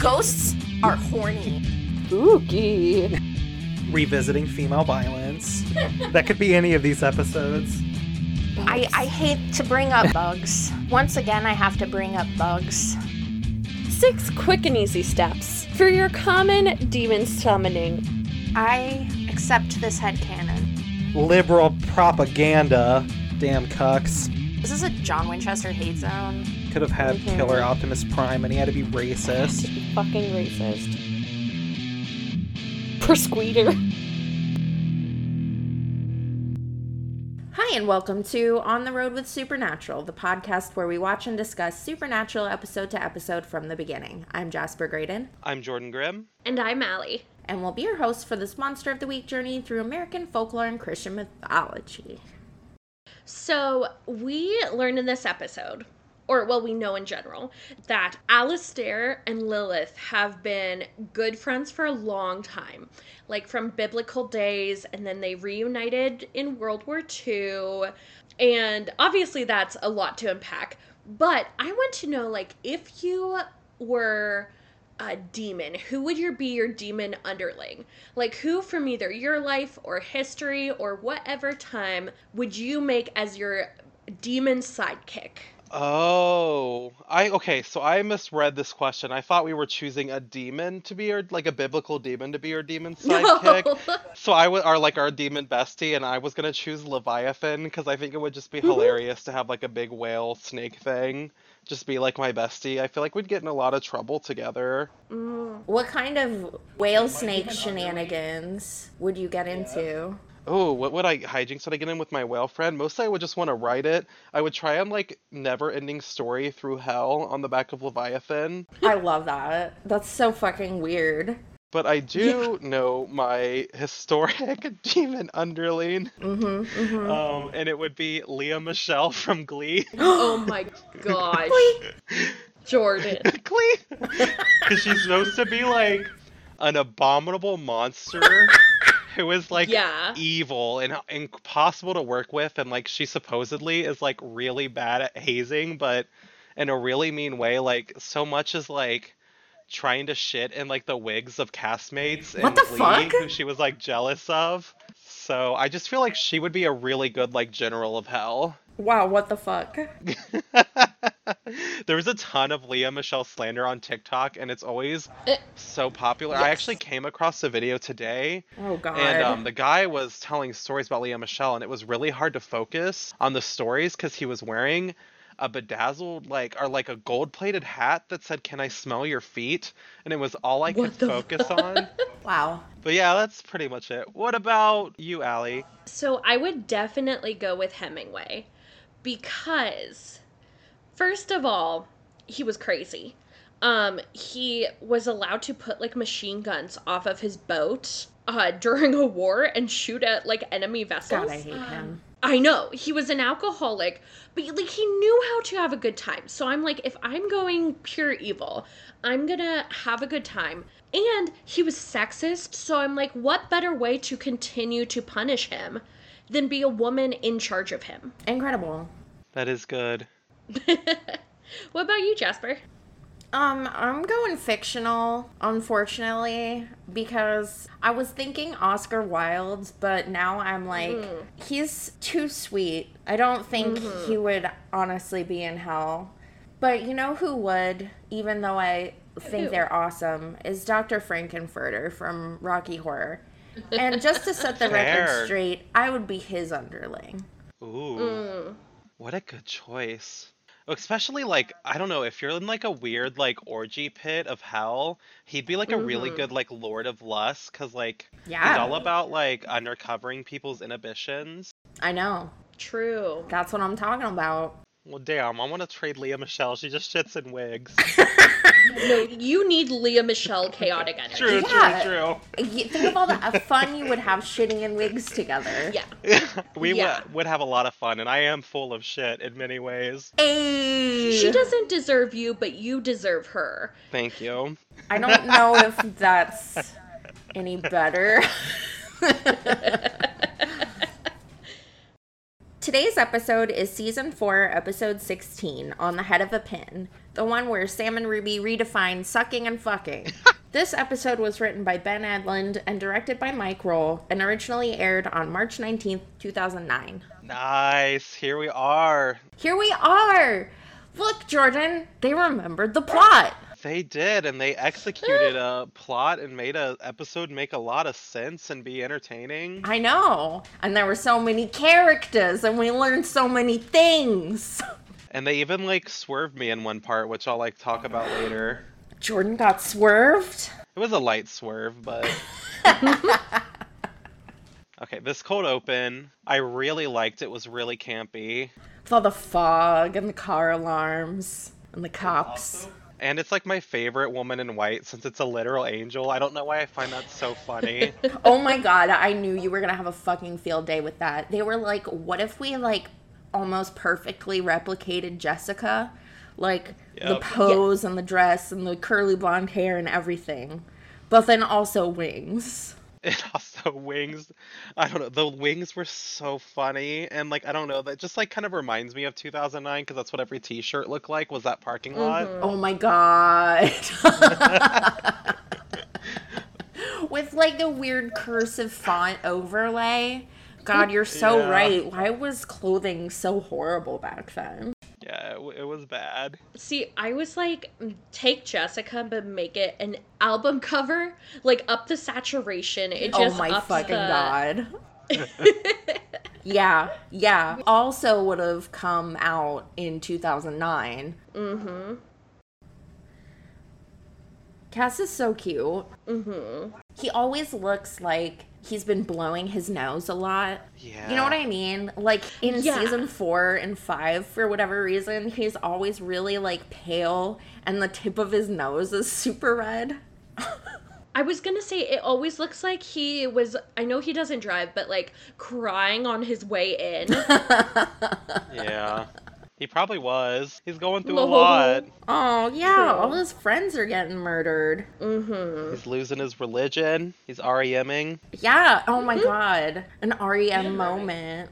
Ghosts are horny. Spooky. Revisiting female violence. that could be any of these episodes. I, I hate to bring up bugs. Once again, I have to bring up bugs. Six quick and easy steps for your common demon summoning. I accept this headcanon. Liberal propaganda. Damn cucks. This is a John Winchester hate zone. Could have had. Killer Optimus Prime and he had to be racist. Fucking racist. Persqueeter. Hi, and welcome to On the Road with Supernatural, the podcast where we watch and discuss Supernatural episode to episode from the beginning. I'm Jasper Graydon, I'm Jordan Grimm. And I'm Allie. and we'll be your hosts for this Monster of the Week journey through American folklore and Christian mythology. So we learned in this episode, or well, we know in general, that Alistair and Lilith have been good friends for a long time. Like from biblical days, and then they reunited in World War II. And obviously that's a lot to unpack. But I want to know, like, if you were a demon, who would your be your demon underling? Like who from either your life or history or whatever time would you make as your demon sidekick? Oh, I okay. So I misread this question. I thought we were choosing a demon to be your like a biblical demon to be your demon sidekick. So I would are like our demon bestie, and I was gonna choose Leviathan because I think it would just be mm-hmm. hilarious to have like a big whale snake thing, just be like my bestie. I feel like we'd get in a lot of trouble together. Mm. What kind of whale snake shenanigans would you get into? Oh, what would I hijinks would I get in with my whale friend? Mostly I would just want to write it. I would try and like never ending story through hell on the back of Leviathan. I love that. That's so fucking weird. But I do know my historic demon underling. Mm-hmm. mm-hmm. Um, and it would be Lea Michele from Glee. oh my gosh. Jordan. Glee! Because she's supposed to be like an abominable monster who is like Yeah. evil and impossible to work with. And like she supposedly is like really bad at hazing, but in a really mean way. Like so much is like trying to shit in like the wigs of castmates and Glee, fuck? who she was like jealous of. So I just feel like she would be a really good like general of hell. Wow, what the fuck? there was a ton of Lea Michele slander on TikTok, and it's always Eh. so popular. I actually came across a video today, Oh god. and um, the guy was telling stories about Lea Michele, and it was really hard to focus on the stories because he was wearing a bedazzled like or like a gold-plated hat that said "Can I smell your feet?" and it was all I What could the focus on. wow. But yeah, that's pretty much it. What about you, Allie? So I would definitely go with Hemingway because first of all, he was crazy. Um he was allowed to put like machine guns off of his boat uh during a war and shoot at like enemy vessels. God, I hate him. I know he was an alcoholic, but like he knew how to have a good time. So I'm like, if I'm going pure evil, I'm gonna have a good time. And he was sexist, so I'm like, what better way to continue to punish him than be a woman in charge of him? Incredible. That is good. What about you, Jasper? Um, I'm going fictional, unfortunately, because I was thinking Oscar Wilde, but now I'm like, he's too sweet. I don't think he would honestly be in hell. But you know who would, even though I think Who? they're awesome, is Dr. Frank-N-Furter from Rocky Horror. And just to set the record straight, I would be his underling. Ooh. Mm. What a good choice. Especially like I don't know if you're in like a weird like orgy pit of hell, he'd be like a really Mhm. good like Lord of Lust because like he's Yeah. all about like uncovering people's inhibitions. I know. True. That's what I'm talking about. Well, damn, I want to trade Lea Michele. She just shits in wigs. No, you need Lea Michele chaotic energy. true, Yeah. true, You think of all the uh, fun you would have shitting in wigs together. Yeah. true. we Yeah. would would have a lot of fun, and I am full of shit in many ways. Hey. She doesn't deserve you, but you deserve her. Thank you. I don't know if that's any better. Today's episode is season 4, episode 16, On the Head of a Pin, the one where Sam and Ruby redefine sucking and fucking. this episode was written by Ben Edlund and directed by Mike Rohl and originally aired on March 19th, 2009. Nice. Here we are. Here we are! Look, Jordan, they remembered the plot. They did, and they executed a plot and made a episode make a lot of sense and be entertaining. I know. And there were so many characters, and we learned so many things. And they even like swerved me in one part, which I'll like talk about later. Jordan got swerved. It was a light swerve, but Okay, this cold open, I really liked it was really campy. With all the fog and the car alarms and the cops. And it's like my favorite woman in white since it's a literal angel. I don't know why I find that so funny. oh my god, I knew you were gonna have a fucking field day with that. They were like, what if we like almost perfectly replicated Jessica? Like the Yep. pose and the dress and the curly blonde hair and everything. But then also wings. it also wings. I don't know. The wings were so funny, and like I don't know. That just like kind of reminds me of 2009 because that's what every T-shirt looked like. Was that parking lot? Mm-hmm. Oh my god. With like the weird cursive font overlay. God, you're so Yeah. right. Why was clothing so horrible back then? Yeah, it, it was bad. See, I was like, mm, take Jessica, but make it an album cover, like up the saturation. It just oh my ups fucking the- god. yeah, yeah. Also would have come out in 2009. Mm-hmm. Cass is so cute. Mm-hmm. He always looks like he's been blowing his nose a lot. Yeah. You know what I mean? Like in Yeah. season four and five, for whatever reason, he's always really like pale and the tip of his nose is super red. I was gonna say it always looks like he was. I know he doesn't drive, but like crying on his way in. Yeah. He probably was. He's going through a lot. Oh, yeah, True. all his friends are getting murdered. mm-hmm. He's losing his religion. He's REMing. Yeah, oh my god. An REM moment.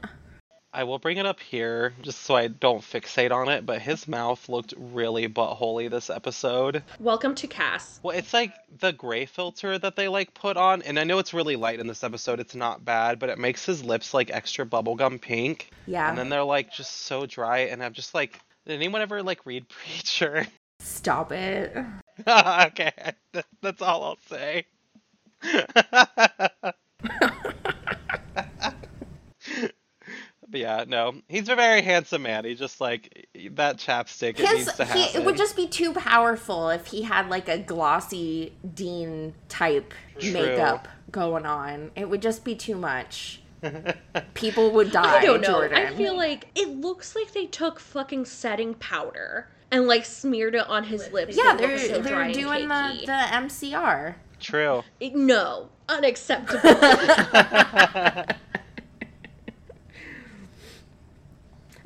I will bring it up here just so I don't fixate on it, but his mouth looked really buttholy this episode. Welcome to Cass. Well, it's like the gray filter that they like put on, and I know it's really light in this episode. It's not bad, but it makes his lips like extra bubblegum pink. Yeah. And then they're like just so dry, and I'm just like, did anyone ever like read Preacher? Stop it. okay, that's all I'll say. But yeah, no, he's a very handsome man. He's just like that chapstick. It His, needs to he, it would just be too powerful if he had like a glossy Dean type True. makeup going on. It would just be too much. People would die. I don't know. Jordan. I feel like it looks like they took fucking setting powder and like smeared it on his lips. Yeah, they're so they're doing the, the MCR. True. No, unacceptable.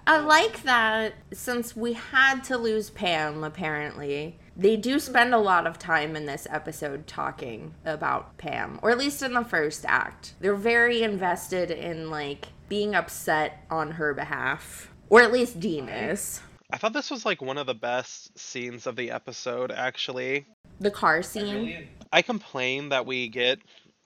I like that since we had to lose Pam, apparently, they do spend a lot of time in this episode talking about Pam, or at least in the first act. They're very invested in, like, being upset on her behalf. Or at least Dean is. I thought this was like one of the best scenes of the episode, actually. The car scene. I complain that we get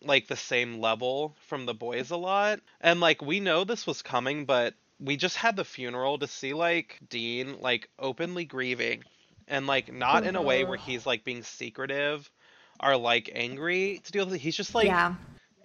like the same level from the boys a lot. And like we know this was coming, but we just had the funeral to see like Dean like openly grieving and like not in a way where oh. he's like being secretive or like angry to deal with it. He's just like yeah.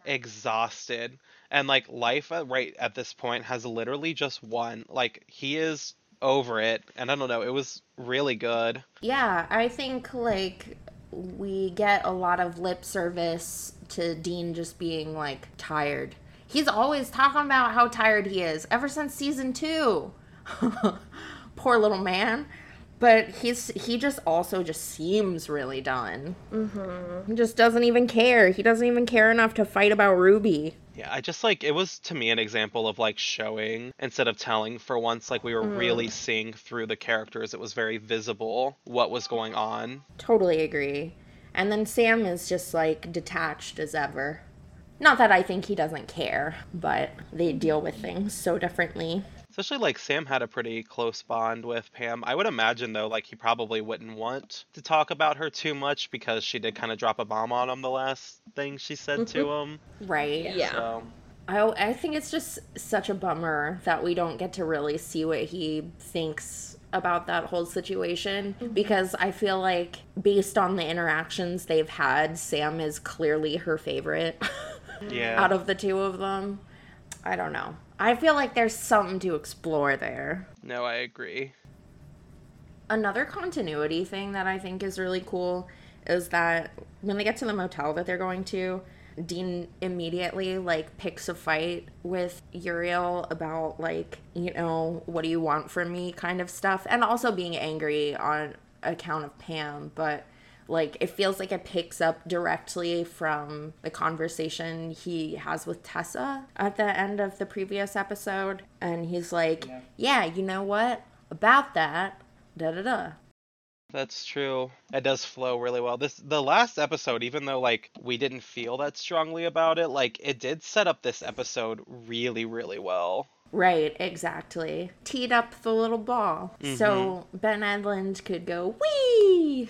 exhausted and like life at, right at this point has literally just won. Like he is over it and I don't know, it was really good. Yeah, I think like we get a lot of lip service to Dean just being like tired. He's always talking about how tired he is ever since season 2. Poor little man. But he's he just also just seems really done. Mm-hmm. He just doesn't even care. He doesn't even care enough to fight about Ruby. Yeah, I just like it was to me an example of like showing instead of telling for once like we were really seeing through the characters. It was very visible what was going on. Totally agree. And then Sam is just like detached as ever. Not that I think he doesn't care, but they deal with things so differently. Especially like Sam had a pretty close bond with Pam. I would imagine though, like he probably wouldn't want to talk about her too much because she did kind of drop a bomb on him the last thing she said to mm-hmm. him. Right. Yeah. So I, I think it's just such a bummer that we don't get to really see what he thinks about that whole situation mm-hmm. because I feel like based on the interactions they've had, Sam is clearly her favorite yeah. out of the two of them. I don't know. I feel like there's something to explore there. no, I agree. Another continuity thing that I think is really cool is that when they get to the motel that they're going to, Dean immediately like picks a fight with Uriel about like, you know, what do you want from me kind of stuff and also being angry on account of Pam, but like it feels like it picks up directly from the conversation he has with Tessa at the end of the previous episode and he's like, "Yeah, you know what? About that, da da da." That's true. It does flow really well. This the last episode, even though like we didn't feel that strongly about it, like it did set up this episode really, really well. Right, exactly. Teed up the little ball. So mm-hmm. Ben Edlund could go, wee!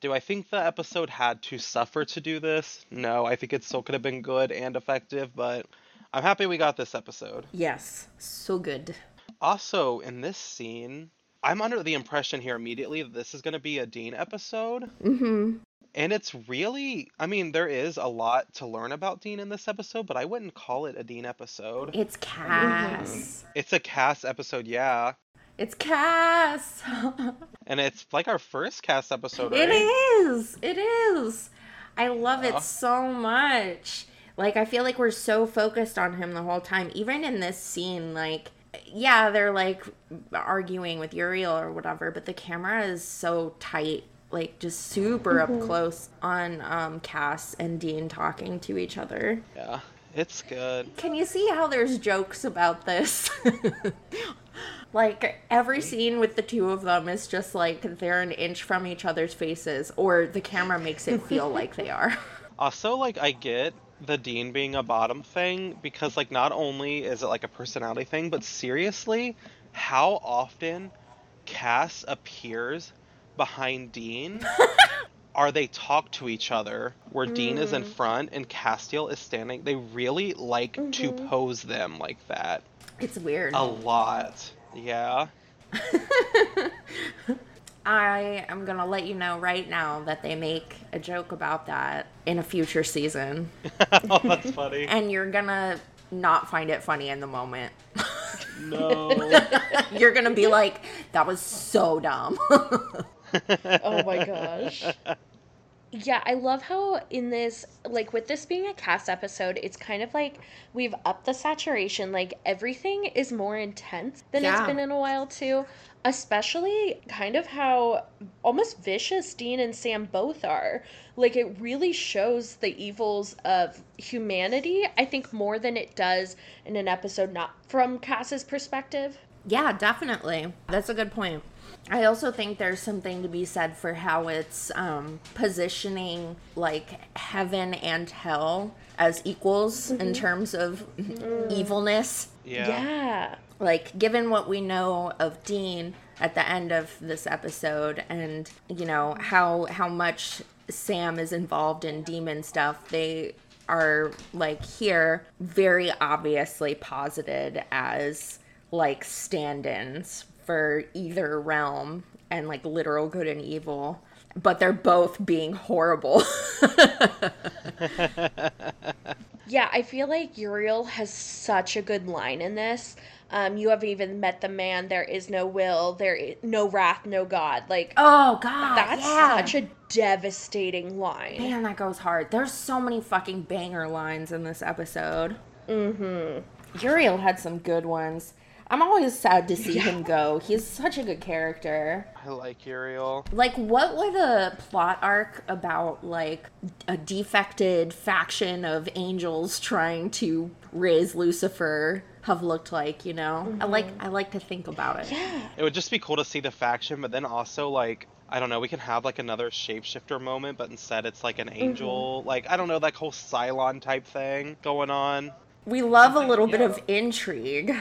Do I think the episode had to suffer to do this? No, I think it still could have been good and effective, but I'm happy we got this episode. Yes, so good. Also, in this scene, I'm under the impression here immediately that this is going to be a Dean episode. Mm-hmm. And it's really, I mean, there is a lot to learn about Dean in this episode, but I wouldn't call it a Dean episode. It's Cass. It's a Cass episode, yeah. It's Cass. And it's like our first Cass episode, right? it is. It is. I love Yeah. it so much. Like I feel like we're so focused on him the whole time. Even in this scene, like yeah, they're like arguing with Uriel or whatever, but the camera is so tight, like just super up close on um Cass and Dean talking to each other. Yeah, it's good. Can you see how there's jokes about this? like every scene with the two of them is just like they're an inch from each other's faces, or the camera makes it feel like they are. Also, like, I get the Dean being a bottom thing because, like, not only is it like a personality thing, but seriously, how often Cass appears behind Dean? Are they talk to each other where Dean is in mm. front and Castiel is standing? They really like to mm-hmm. pose them like that It's weird. a lot. Yeah. I am gonna let you know right now that they make a joke about that in a future season, oh, that's funny. and you're gonna not find it funny in the moment. No. You're gonna be like, "That was so dumb." Oh my gosh. Yeah, I love how in this, like with this being a cast episode, it's kind of like we've upped the saturation. Like everything is more intense than Yeah. it's been in a while, too. Especially kind of how almost vicious Dean and Sam both are. Like it really shows the evils of humanity, I think, more than it does in an episode not from Cass's perspective. Yeah, definitely. That's a good point. I also think there's something to be said for how it's um, positioning like heaven and hell as equals in terms of evilness. Yeah. yeah. Like, given what we know of Dean at the end of this episode, and you know how how much Sam is involved in demon stuff, they are like here very obviously posited as like stand-ins for either realm and like literal good and evil but they're both being horrible Yeah, I feel like Uriel has such a good line in this. Um, you have even met the man. There is no will. There is no wrath, no God. Like oh god that's yeah. such a devastating line. Man, that goes hard. There's so many fucking banger lines in this episode. Mm-hmm. Uriel had some good ones. I'm always sad to see him go. He's such a good character. I like Uriel. Like, what would a plot arc about, like, a defected faction of angels trying to raise Lucifer have looked like, you know? I like mm-hmm. I like to think about it. Yeah, It would just be cool to see the faction, but then also like I don't know, we can have like another shapeshifter moment, but instead it's like an mm-hmm. angel, like I don't know, that whole Cylon type thing going on. We love a little bit of intrigue.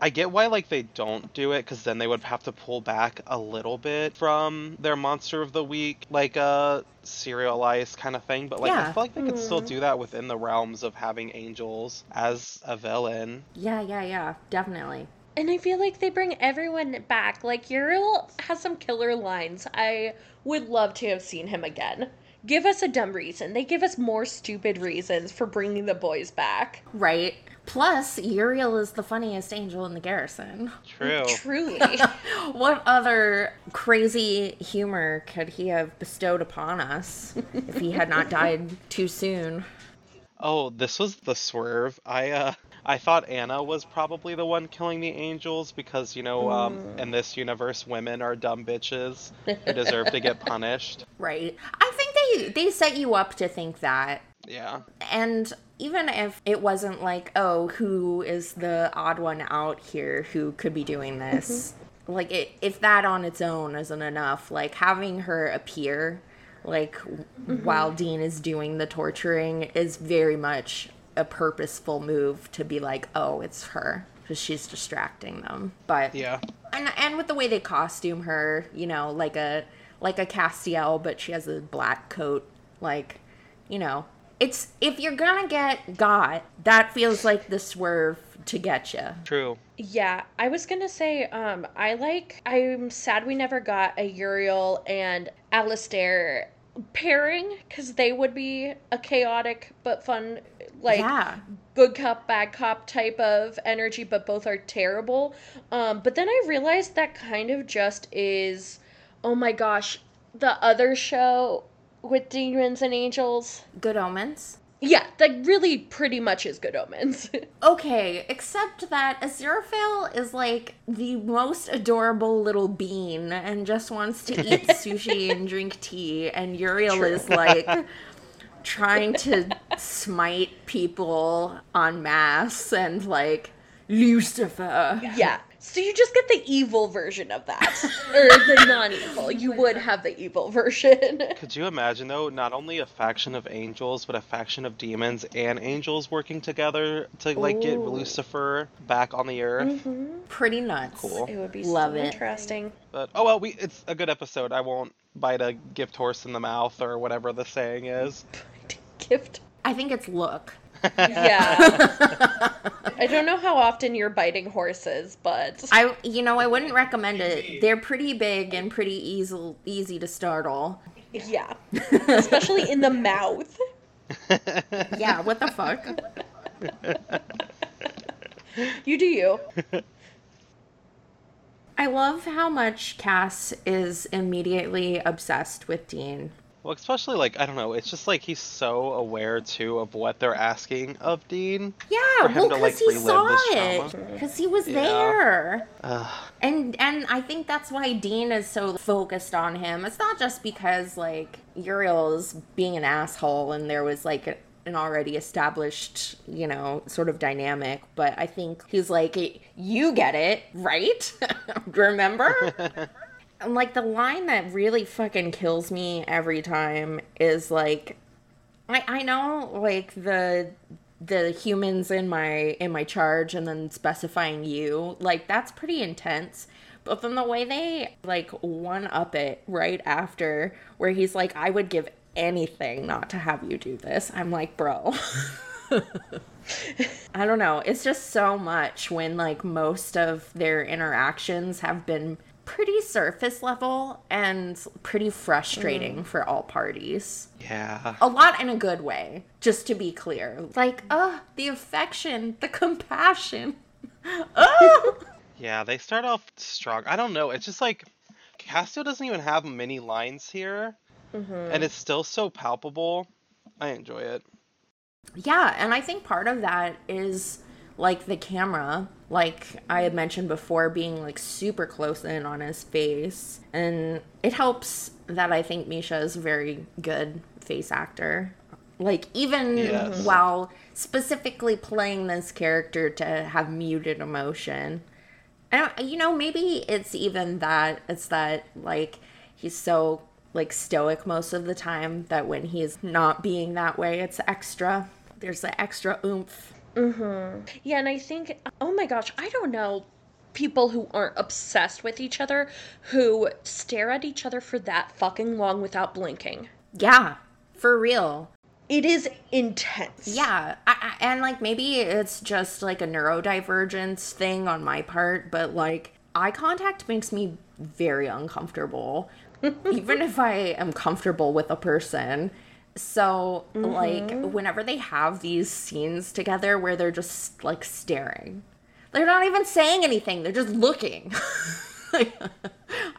I get why like they don't do it because then they would have to pull back a little bit from their monster of the week, like a serialized kind of thing. But like Yeah. I feel like they could still hmm. do that within the realms of having angels as a villain. Yeah, yeah, yeah, definitely. And I feel like they bring everyone back. Like Uriel has some killer lines. I would love to have seen him again. Give us a dumb reason. They give us more stupid reasons for bringing the boys back. Right. Plus, Uriel is the funniest angel in the garrison. True. Truly. What other crazy humor could he have bestowed upon us if he had not died too soon? Oh, this was the swerve. I uh I thought Anna was probably the one killing the angels because, you know, um, in this universe, women are dumb bitches who deserve to get punished. Right. I think they they set you up to think that. Yeah. And even if it wasn't like, oh, who is the odd one out here who could be doing mm-hmm. this? Like, it, if that on its own isn't enough, like having her appear, like mm-hmm. while Dean is doing the torturing, is very much a purposeful move to be like, oh, it's her because she's distracting them. But Yeah. and and with the way they costume her, you know, like a like a Castiel, but she has a black coat. Like, you know, it's if you're gonna get got, that feels like the swerve to get you. True. Yeah, I was gonna say, um, I like. I'm sad we never got a Uriel and Alistair pairing because they would be a chaotic but fun, like yeah, good cop bad cop type of energy, but both are terrible. Um, but then I realized that kind of just is, oh my gosh, the other show with demons and angels. good omens. Yeah, that really pretty much is Good Omens. Okay, except that Aziraphale is like the most adorable little bean and just wants to eat sushi and drink tea, and Uriel is like trying to smite people en masse and like Lucifer. Yeah. So you just get the evil version of that. or the non evil. You would have the evil version. Could you imagine though, not only a faction of angels, but a faction of demons and angels working together to like get Lucifer back on the earth? Mm-hmm. Pretty nuts. Cool. It would be Love so it. interesting. But oh well, we it's a good episode. I won't bite a gift horse in the mouth or whatever the saying is. Gift. I think it's look. Yeah. I don't know how often you're biting horses, but I you know I wouldn't recommend it. They're pretty big and pretty easy easy to startle. yeah. Especially in the mouth. Yeah, what the fuck? You do you. I love how much Cass is immediately obsessed with Dean. Well, especially like I don't know, it's just like he's so aware too of what they're asking of Dean. Yeah, For him well, to, because like, he relive saw this it, because he was Yeah. there, and and I think that's why Dean is so focused on him. It's not just because like Uriel's being an asshole, and there was like a, an already established, you know, sort of dynamic, but I think he's like, you get it, right? Remember? Like the line that really fucking kills me every time is like I I know like the the humans in my in my charge and then specifying you like that's pretty intense. But then the way they like one up it right after where he's like I would give anything not to have you do this I'm like bro. I don't know. It's just so much when like most of their interactions have been pretty surface level and pretty frustrating mm. for all parties Yeah. a lot in a good way just to be clear like oh, the affection the compassion oh Yeah, they start off strong. I don't know. It's just like Castiel doesn't even have many lines here, mm-hmm. and it's still so palpable. I enjoy it. yeah and i think part of that is like the camera like i had mentioned before being like super close in on his face and it helps that i think misha is a very good face actor like even Yes. while specifically playing this character to have muted emotion I don't, you know, maybe it's even that it's that like he's so like stoic most of the time that when he's not being that way, it's extra. There's the extra oomph. Mm-hmm. Yeah, and I think, oh my gosh, I don't know people who aren't obsessed with each other who stare at each other for that fucking long without blinking. Yeah, for real. It is intense. Yeah, I, I, and like maybe it's just like a neurodivergence thing on my part, but like eye contact makes me very uncomfortable, even if I am comfortable with a person. So, like, mm-hmm. whenever they have these scenes together where they're just like staring, they're not even saying anything, they're just looking.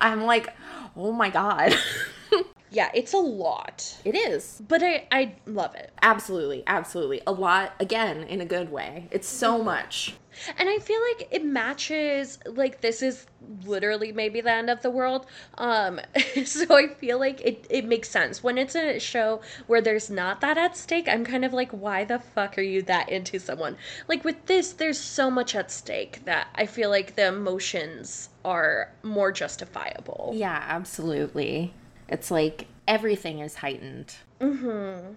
I'm like, oh my God. Yeah, it's a lot. it is. But I, I love it. Absolutely, absolutely. A lot, again, in a good way. It's so much. And I feel like it matches like this is literally maybe the end of the world. Um so I feel like it, it makes sense. When it's a show where there's not that at stake, I'm kind of like, why the fuck are you that into someone? Like with this, there's so much at stake that I feel like the emotions are more justifiable. Yeah, absolutely. It's like everything is heightened. Mm-hmm.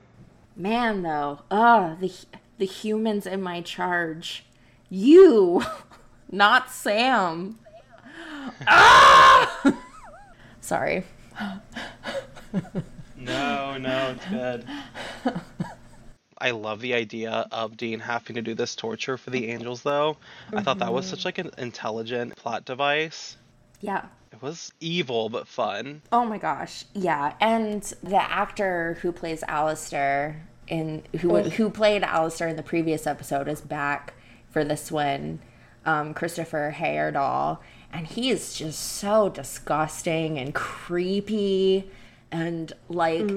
Man, though, ah, the the humans in my charge, you, not Sam. Ah! Sorry. No, no, it's good. I love the idea of Dean having to do this torture for the angels though. I thought that was such like an intelligent plot device. Yeah. It was evil but fun. Oh my gosh. Yeah. And the actor who plays Alistair in who who played Alistair in the previous episode is back for this one. Um, Christopher Heyerdahl. And he is just so disgusting and creepy. And like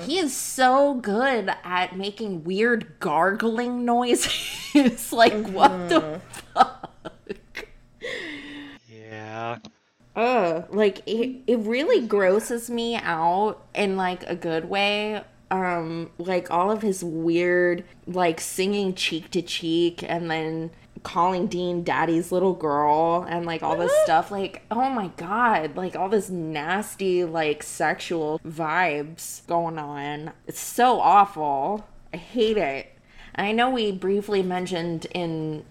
he is so good at making weird gargling noises. like what the fuck? Yeah. Ugh, like it, it really grosses me out in like a good way. Um, like all of his weird, like singing cheek to cheek and then calling Dean daddy's little girl and like all this stuff. Like, oh my god, like all this nasty, like sexual vibes going on. It's so awful. I hate it. And I know we briefly mentioned in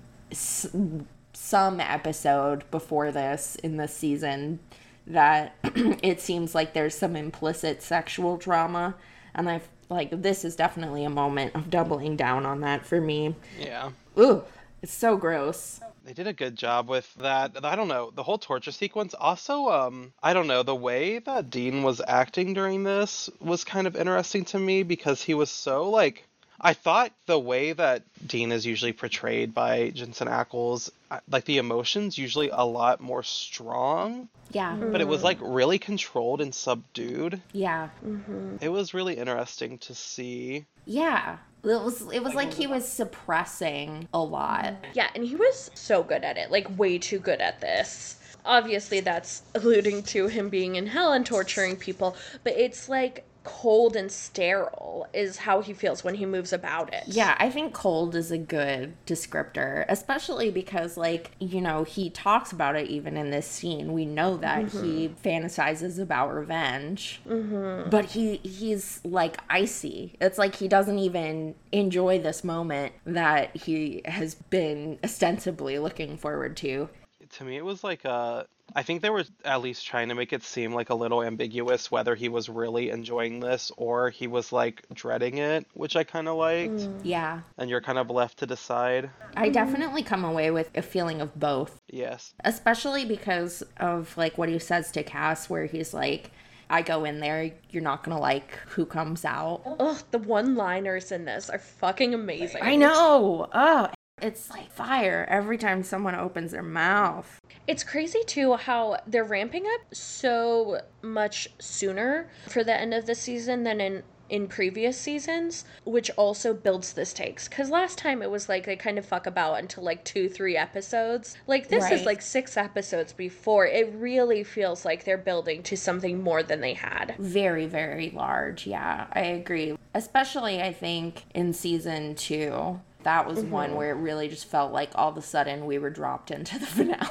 some episode before this in this season that it seems like there's some implicit sexual trauma and I've like this is definitely a moment of doubling down on that for me Yeah. ooh it's so gross They did a good job with that. I don't know. The whole torture sequence also um I don't know, the way that Dean was acting during this was kind of interesting to me because he was so like I thought the way that Dean is usually portrayed by Jensen Ackles, uh, like the emotions usually a lot more strong, yeah. Mm-hmm. But it was like really controlled and subdued. yeah. Mm-hmm. It was really interesting to see. yeah. It was it was like he was suppressing a lot. Yeah, and he was so good at it, like way too good at this. Obviously, that's alluding to him being in hell and torturing people, but it's like cold and sterile is how he feels when he moves about it. Yeah, I think cold is a good descriptor, especially because, like, you know, he talks about it even in this scene. We know that he fantasizes about revenge, but he he's like icy. It's like he doesn't even enjoy this moment that he has been ostensibly looking forward to. to me it was like uh i think they were at least trying to make it seem like a little ambiguous whether he was really enjoying this or he was like dreading it which i kind of liked mm. Yeah, and you're kind of left to decide I definitely come away with a feeling of both. yes especially because of like what he says to Cass, where he's like, "I go in there, you're not gonna like who comes out." Ugh, the one-liners in this are fucking amazing. I know. Oh, it's like fire every time someone opens their mouth. It's crazy too how they're ramping up so much sooner for the end of the season than in in previous seasons, which also builds the stakes. Because last time it was like they kind of fuck about until like two, three episodes. Like this is like six episodes before. It really feels like they're building to something more than they had. Very, very large. Yeah, I agree. Especially, I think in season two, that was one where it really just felt like all of a sudden we were dropped into the finale.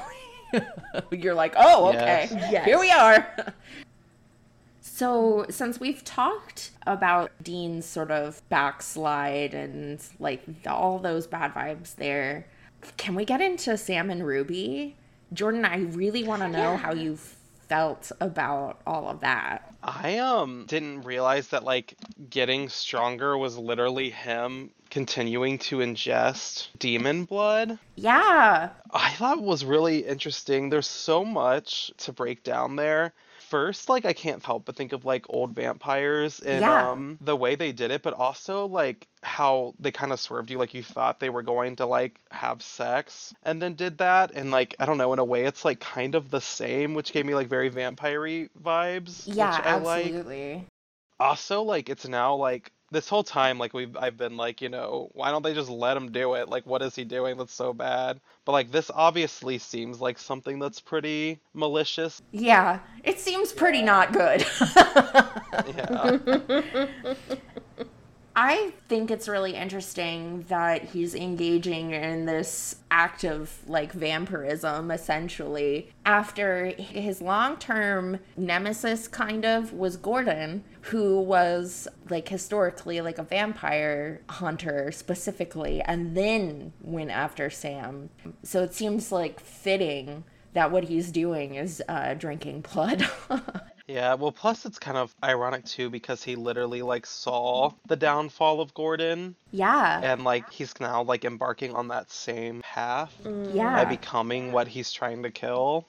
You're like, oh, okay, Yes. here we are. So, since we've talked about Dean's sort of backslide and like all those bad vibes there, can we get into Sam and Ruby? Jordan, I really want to know how you felt about all of that. I um didn't realize that like getting stronger was literally him continuing to ingest demon blood. Yeah. I thought it was really interesting. There's so much to break down there. First, like I can't help but think of like old vampires and Yeah. um the way they did it, but also like how they kind of swerved you like you thought they were going to like have sex and then did that and like I don't know in a way it's like kind of the same which gave me like very vampire vibes Yeah, which I like absolutely. also like it's now like this whole time like we've I've been like you know why don't they just let him do it? Like what is he doing that's so bad? But like this obviously seems like something that's pretty malicious. Yeah, it seems pretty not good. yeah I think it's really interesting that he's engaging in this act of like vampirism essentially after his long-term nemesis kind of was Gordon who was like historically like a vampire hunter specifically and then went after Sam. So it seems like fitting that what he's doing is uh, drinking blood. yeah well plus it's kind of ironic too because he literally like saw the downfall of Gordon yeah. and like he's now like embarking on that same path mm. Yeah. by becoming what he's trying to kill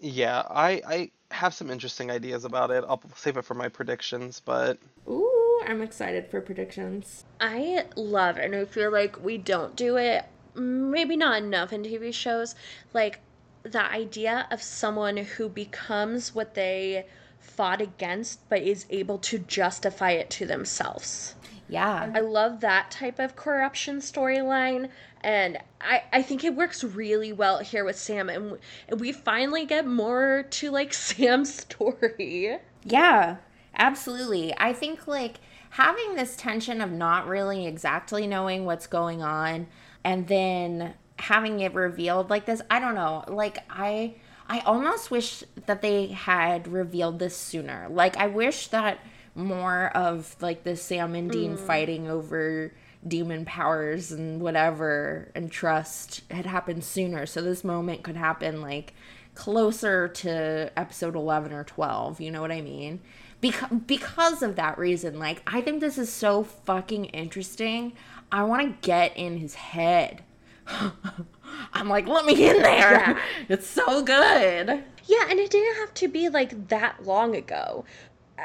yeah I I have some interesting ideas about it I'll save it for my predictions but Ooh, I'm excited for predictions. I love and I feel like we don't do it maybe not enough in TV shows like the idea of someone who becomes what they fought against but is able to justify it to themselves. Yeah. I love that type of corruption storyline and I, I think it works really well here with Sam and, w- and we finally get more to like Sam's story. Yeah, absolutely. I think like having this tension of not really exactly knowing what's going on and then having it revealed like this, I don't know. Like I I almost wish that they had revealed this sooner. Like I wish that more of like the Sam and Dean mm. fighting over demon powers and whatever and trust had happened sooner. So this moment could happen like closer to episode 11 or 12 you know what i mean? Because because of that reason like i think this is so fucking interesting. I want to get in his head i'm like let me in there Yeah. it's so good Yeah, and it didn't have to be like that long ago.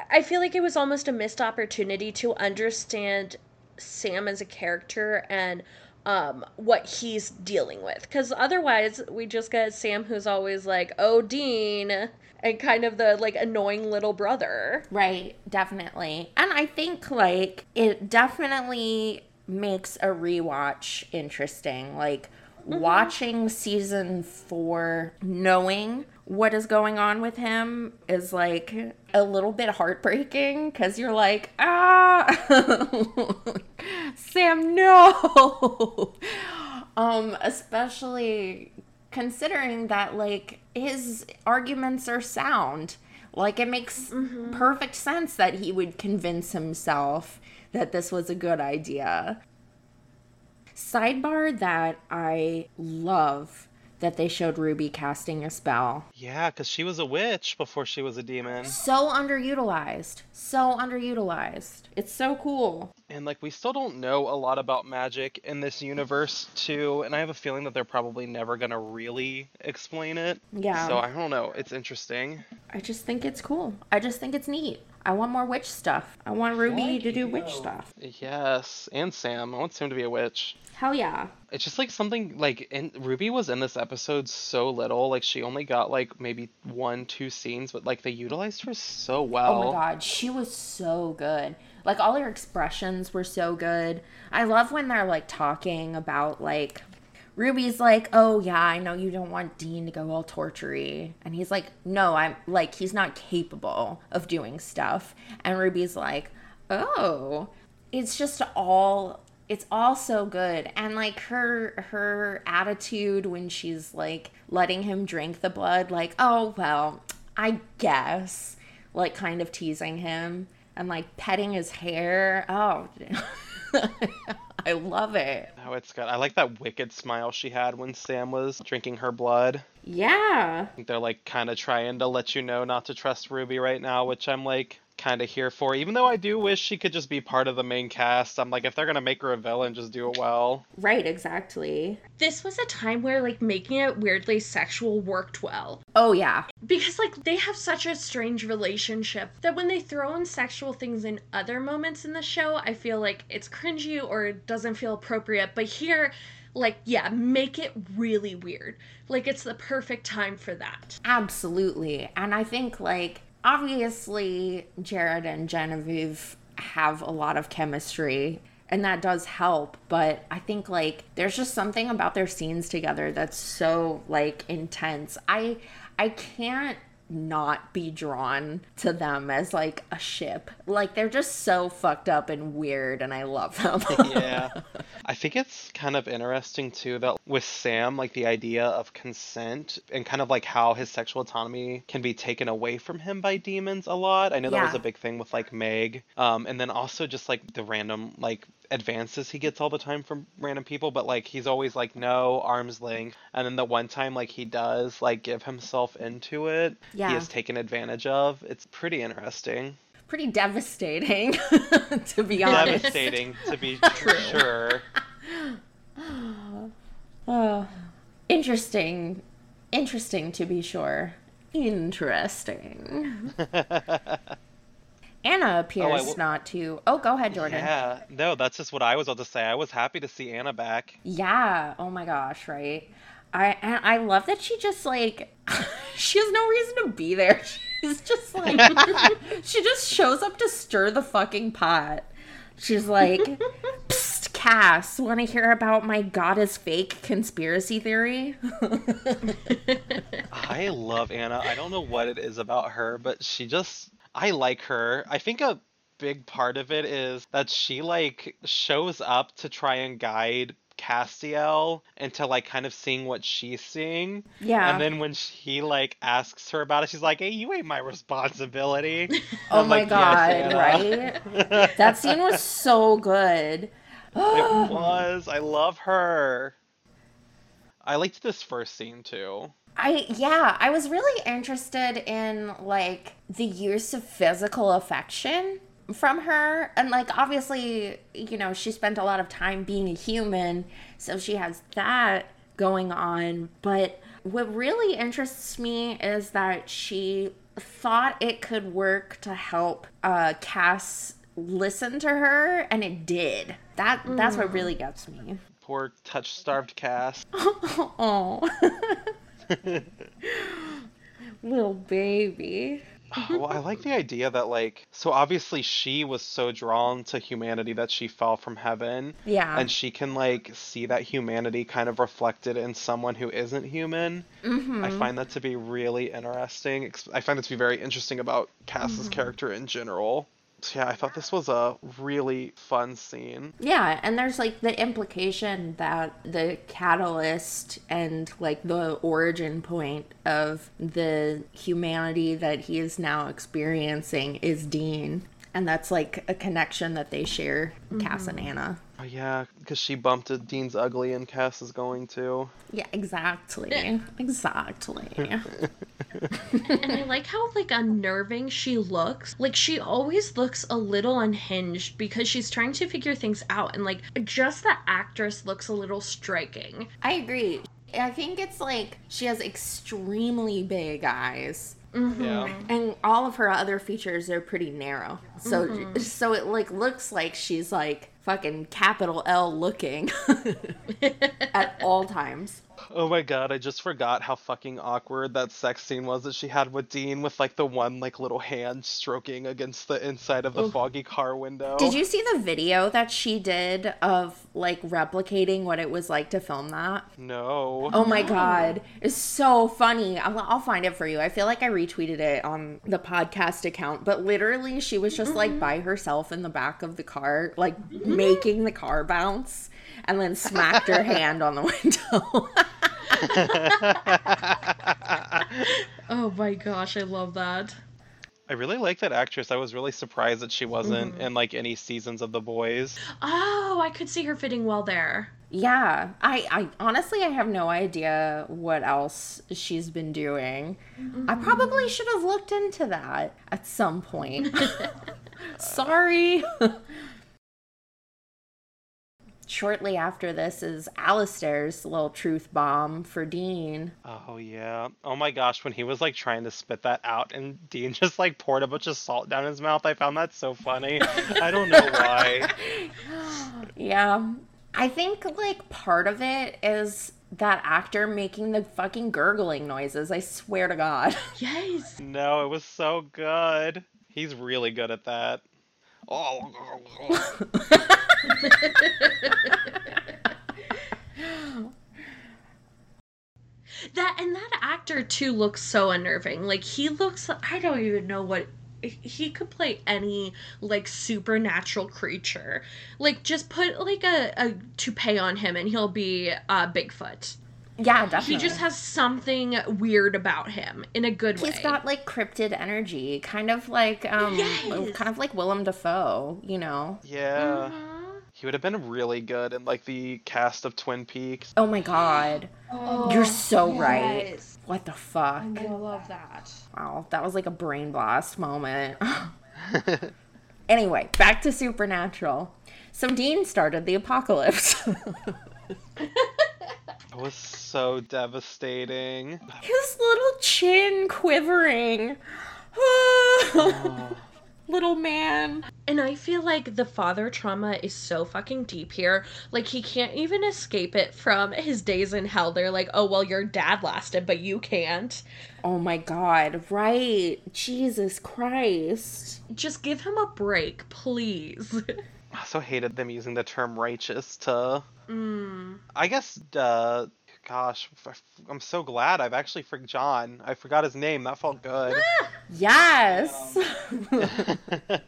I- feel like it was almost a missed opportunity to understand Sam as a character and um, what he's dealing with. Because otherwise, we just get Sam who's always like, oh, Dean, and kind of the like annoying little brother. Right, definitely. And I think like it definitely makes a rewatch interesting. Like watching season 4 knowing what is going on with him is like a little bit heartbreaking cuz you're like, "Ah, Sam, no." um especially considering that like his arguments are sound. Like it makes perfect sense that he would convince himself that this was a good idea sidebar that i love that they showed ruby casting a spell Yeah, because she was a witch before she was a demon. so underutilized so underutilized it's so cool And like we still don't know a lot about magic in this universe too, and I have a feeling that they're probably never gonna really explain it. Yeah. So I don't know. It's interesting. i just think it's cool i just think it's neat i want more witch stuff i want ruby to do witch stuff Yes, and Sam. I want Sam to be a witch. hell yeah It's just like something like in Ruby was in this episode so little, like she only got like maybe one, two scenes, but like they utilized her so well. Oh my god, she was so good. Like all her expressions were so good. I love when they're like talking about like Ruby's like, "Oh yeah, I know you don't want Dean to go all tortury." And he's like, "No, I'm like he's not capable of doing stuff." And Ruby's like, "Oh." It's just all it's all so good and like her her attitude when she's like letting him drink the blood like, "Oh, well, I guess." like kind of teasing him and like petting his hair. Oh, I love it. Oh, it's good. I like that wicked smile she had when Sam was drinking her blood. Yeah. They're like kind of trying to let you know not to trust Ruby right now, which I'm like kind of here for. Even though I do wish she could just be part of the main cast. I'm like, if they're gonna make her a villain, just do it well. Right, exactly. This was a time where like making it weirdly sexual worked well. Oh, yeah. Because like they have such a strange relationship that when they throw in sexual things in other moments in the show, I feel like it's cringy or it doesn't feel appropriate. But here, like, yeah, make it really weird. Like it's the perfect time for that. Absolutely. And I think, like, obviously, Jared and Genevieve have a lot of chemistry. And that does help, but I think like there's just something about their scenes together that's so like intense. I I can't not be drawn to them as like a ship. Like they're just so fucked up and weird and I love them. yeah. I think it's kind of interesting too that with Sam, like the idea of consent and kind of like how his sexual autonomy can be taken away from him by demons a lot. I know that was a big thing with like Meg. Um, and then also just like the random like advances he gets all the time from random people, but like he's always like no arm's length. And then the one time like he does like give himself into it, Yeah. he is taken advantage of. It's pretty interesting. Pretty devastating to be honest. Devastating to be sure. Oh, interesting. Interesting to be sure. Interesting. Anna oh, appears will- not to. Oh, go ahead, Jordan. Yeah, no, that's just what I was about to say. I was happy to see Anna back. Yeah. Oh my gosh, right? I and I love that she just like she has no reason to be there. She's just like she just shows up to stir the fucking pot. She's like, Psst, Cass, want to hear about my God is fake conspiracy theory? I love Anna. I don't know what it is about her, but she just I like her. I think a big part of it is that she like shows up to try and guide Castiel into like kind of seeing what she's seeing. Yeah. And then when she like asks her about it, she's like, "Hey, you ain't my responsibility." Oh my like, god, "Yes, right? That scene was so good. It was. I love her. I liked this first scene too. I yeah, I was really interested in like the use of physical affection from her and like obviously, you know, she spent a lot of time being a human, so she has that going on, but what really interests me is that she thought it could work to help uh Cass listen to her and it did. That that's what really gets me. Poor touch-starved Cass. Oh. Little baby. Well, I like the idea that like so obviously she was so drawn to humanity that she fell from heaven. Yeah. And she can like see that humanity kind of reflected in someone who isn't human. Mm-hmm. I find that to be really interesting. I find it to be very interesting about Cass's Mm-hmm. character in general. So yeah, I thought this was a really fun scene. Yeah, and there's like the implication that the catalyst and like the origin point of the humanity that he is now experiencing is Dean. And that's like a connection that they share, Cass and mm-hmm. Anna. Oh yeah, because she bumped into Dean's ugly and Cass is going to. Yeah, exactly. Exactly. And I like how like unnerving she looks. Like she always looks a little unhinged because she's trying to figure things out and like just the actress looks a little striking. I agree. I think it's like she has extremely big eyes. Mm-hmm. Yeah. and all of her other features are pretty narrow. So mm-hmm. so it like looks like she's like fucking capital l looking at all times Oh my god, I just forgot how fucking awkward that sex scene was that she had with Dean with like the one like little hand stroking against the inside of the foggy car window. did you see the video that she did of like replicating what it was like to film that? No. oh my god it's so funny. I'll, I'll find it for you. I feel like i retweeted it on the podcast account but literally she was just like by herself in the back of the car like mm-hmm. making the car bounce and then smacked her hand on the window Oh my gosh, I love that. I really like that actress. I was really surprised that she wasn't Mm-hmm. in like any seasons of The Boys. Oh, I could see her fitting well there. Yeah, I, I honestly I have no idea what else she's been doing. I probably should have looked into that at some point. Sorry. Shortly after this is Alistair's little truth bomb for Dean. Oh yeah. Oh my gosh, when he was like trying to spit that out and Dean just like poured a bunch of salt down his mouth, I found that so funny. I don't know why. Yeah. I think like part of it is that actor making the fucking gurgling noises. I swear to God. Yes. No, it was so good. He's really good at that. Oh, That and that actor too looks so unnerving. Like he looks I don't even know what he could play any like supernatural creature. Like just put like a, a toupee on him and he'll be uh Bigfoot. Yeah, definitely. He just has something weird about him in a good way. He's got like cryptid energy, kind of like um Yes. kind of like Willem Dafoe, you know. yeah. Mhm. He would have been really good in like the cast of Twin Peaks. Oh my god. You're so right. What the fuck? I love that. Wow, that was like a brain blast moment. anyway, back to Supernatural. So Dean started the apocalypse. It was so devastating. His little chin quivering. Oh. Little man. And I feel like the father trauma is so fucking deep here. Like he can't even escape it from his days in hell. They're like, "Oh, well your dad lasted, but you can't." Oh my god, right. Jesus Christ. Just give him a break, please. I also hated them using the term righteous to. Mm. I guess, uh, gosh, I'm so glad I've actually for John. I forgot his name. That felt good. Yes.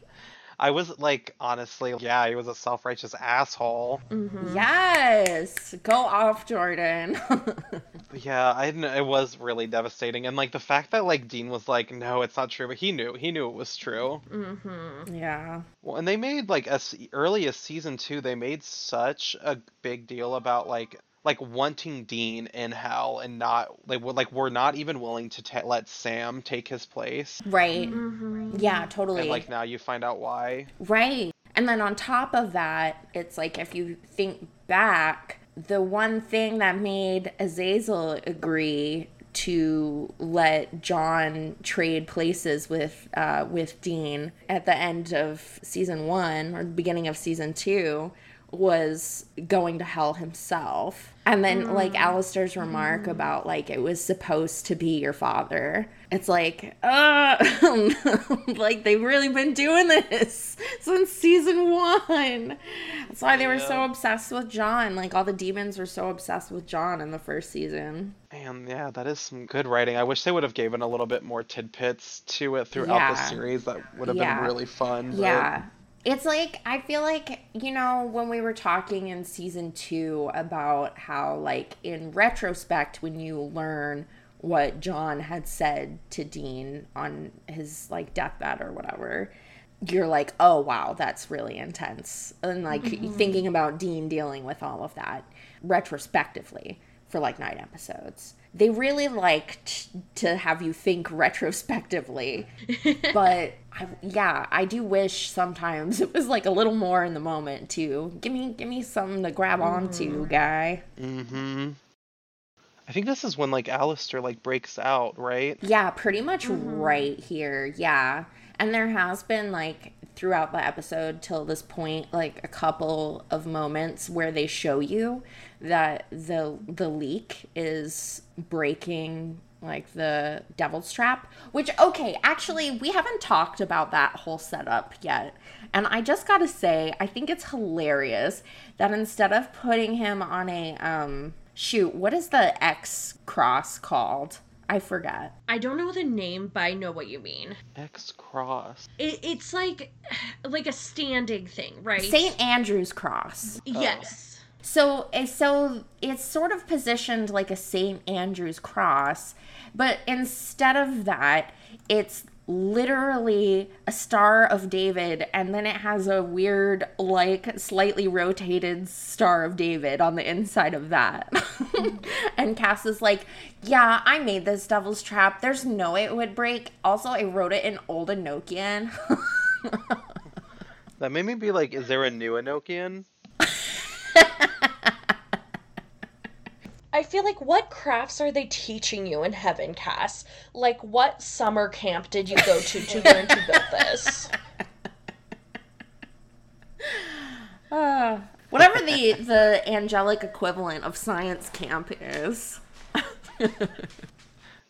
I was like, honestly, yeah, he was a self-righteous asshole. Mm-hmm. yes. Go off, Jordan. Yeah, I didn't, it was really devastating, and like the fact that like Dean was like, no, it's not true, but he knew, he knew it was true. Mm-hmm. yeah. Well, and they made like as early as season two, they made such a big deal about like like wanting Dean in hell and not like we're like we're not even willing to ta- let Sam take his place. Right. Mm-hmm. Yeah, totally. And like now you find out why. Right. And then on top of that, it's like if you think back, the one thing that made Azazel agree to let John trade places with uh, with Dean at the end of season one or the beginning of season two was going to hell himself. And then like Alistair's remark about like it was supposed to be your father. It's like, uh like they've really been doing this since season one. That's why they were so obsessed with John. Like all the demons were so obsessed with John in the first season. And yeah, that is some good writing. I wish they would have given a little bit more tidbits to it throughout the series. That would have Yeah. been really fun. but- Yeah. It's like I feel like, you know, when we were talking in season 2 about how like in retrospect when you learn what John had said to Dean on his like deathbed or whatever, you're like, "Oh wow, that's really intense." And like mm-hmm. thinking about Dean dealing with all of that retrospectively for like 9 episodes. They really liked to have you think retrospectively but I, yeah, I do wish sometimes it was like a little more in the moment too. Give me, give me something to grab onto, guy. Mm-hmm. I think this is when like Alistair like breaks out, right? Yeah, pretty much right here. Yeah, and there has been like throughout the episode till this point, like a couple of moments where they show you that the the leak is breaking like the devil's trap which okay actually we haven't talked about that whole setup yet and i just gotta say i think it's hilarious that instead of putting him on a um shoot what is the x cross called i forget I don't know the name, but I know what you mean. X cross. It, it's like like a standing thing, right? st andrew's cross Yes. So, eh, so it's sort of positioned like a St. Andrew's cross, but instead of that, it's literally a Star of David, and then it has a weird, like, slightly rotated Star of David on the inside of that. and Cass is like, Yeah, I made this devil's trap. There's no way it would break. Also, I wrote it in Old Enochian. That made me be like, is there a new Enochian? I feel like what crafts are they teaching you in heaven, Cass? Like what summer camp did you go to to learn to build this? Uh, whatever the the angelic equivalent of science camp is.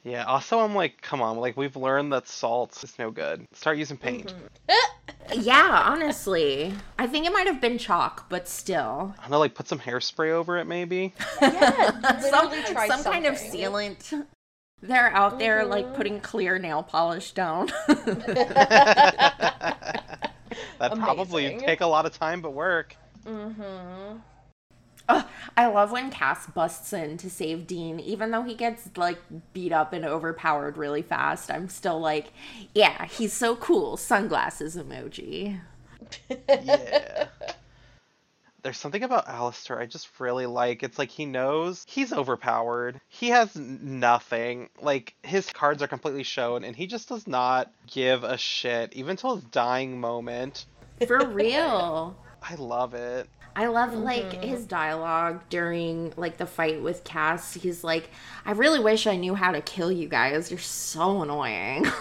Yeah, also I'm like, come on, like we've learned that salt is no good. Start using paint. Mm-hmm. Yeah, honestly. I think it might have been chalk, but still. I don't know, like put some hairspray over it maybe. Yeah, Some, try some kind of sealant. They're out there like mm-hmm. putting clear nail polish down. That probably Amazing. take a lot of time but work. Mm-hmm. Ugh, I love when Cass busts in to save Dean, even though he gets like beat up and overpowered really fast. I'm still like, yeah, he's so cool. Sunglasses emoji. Yeah. There's something about Alistair I just really like. It's like he knows he's overpowered. He has nothing. Like his cards are completely shown and he just does not give a shit even till his dying moment. For real. I love it. I love like mm-hmm. his dialogue during like the fight with Cass. He's like, I really wish I knew how to kill you guys. You're so annoying.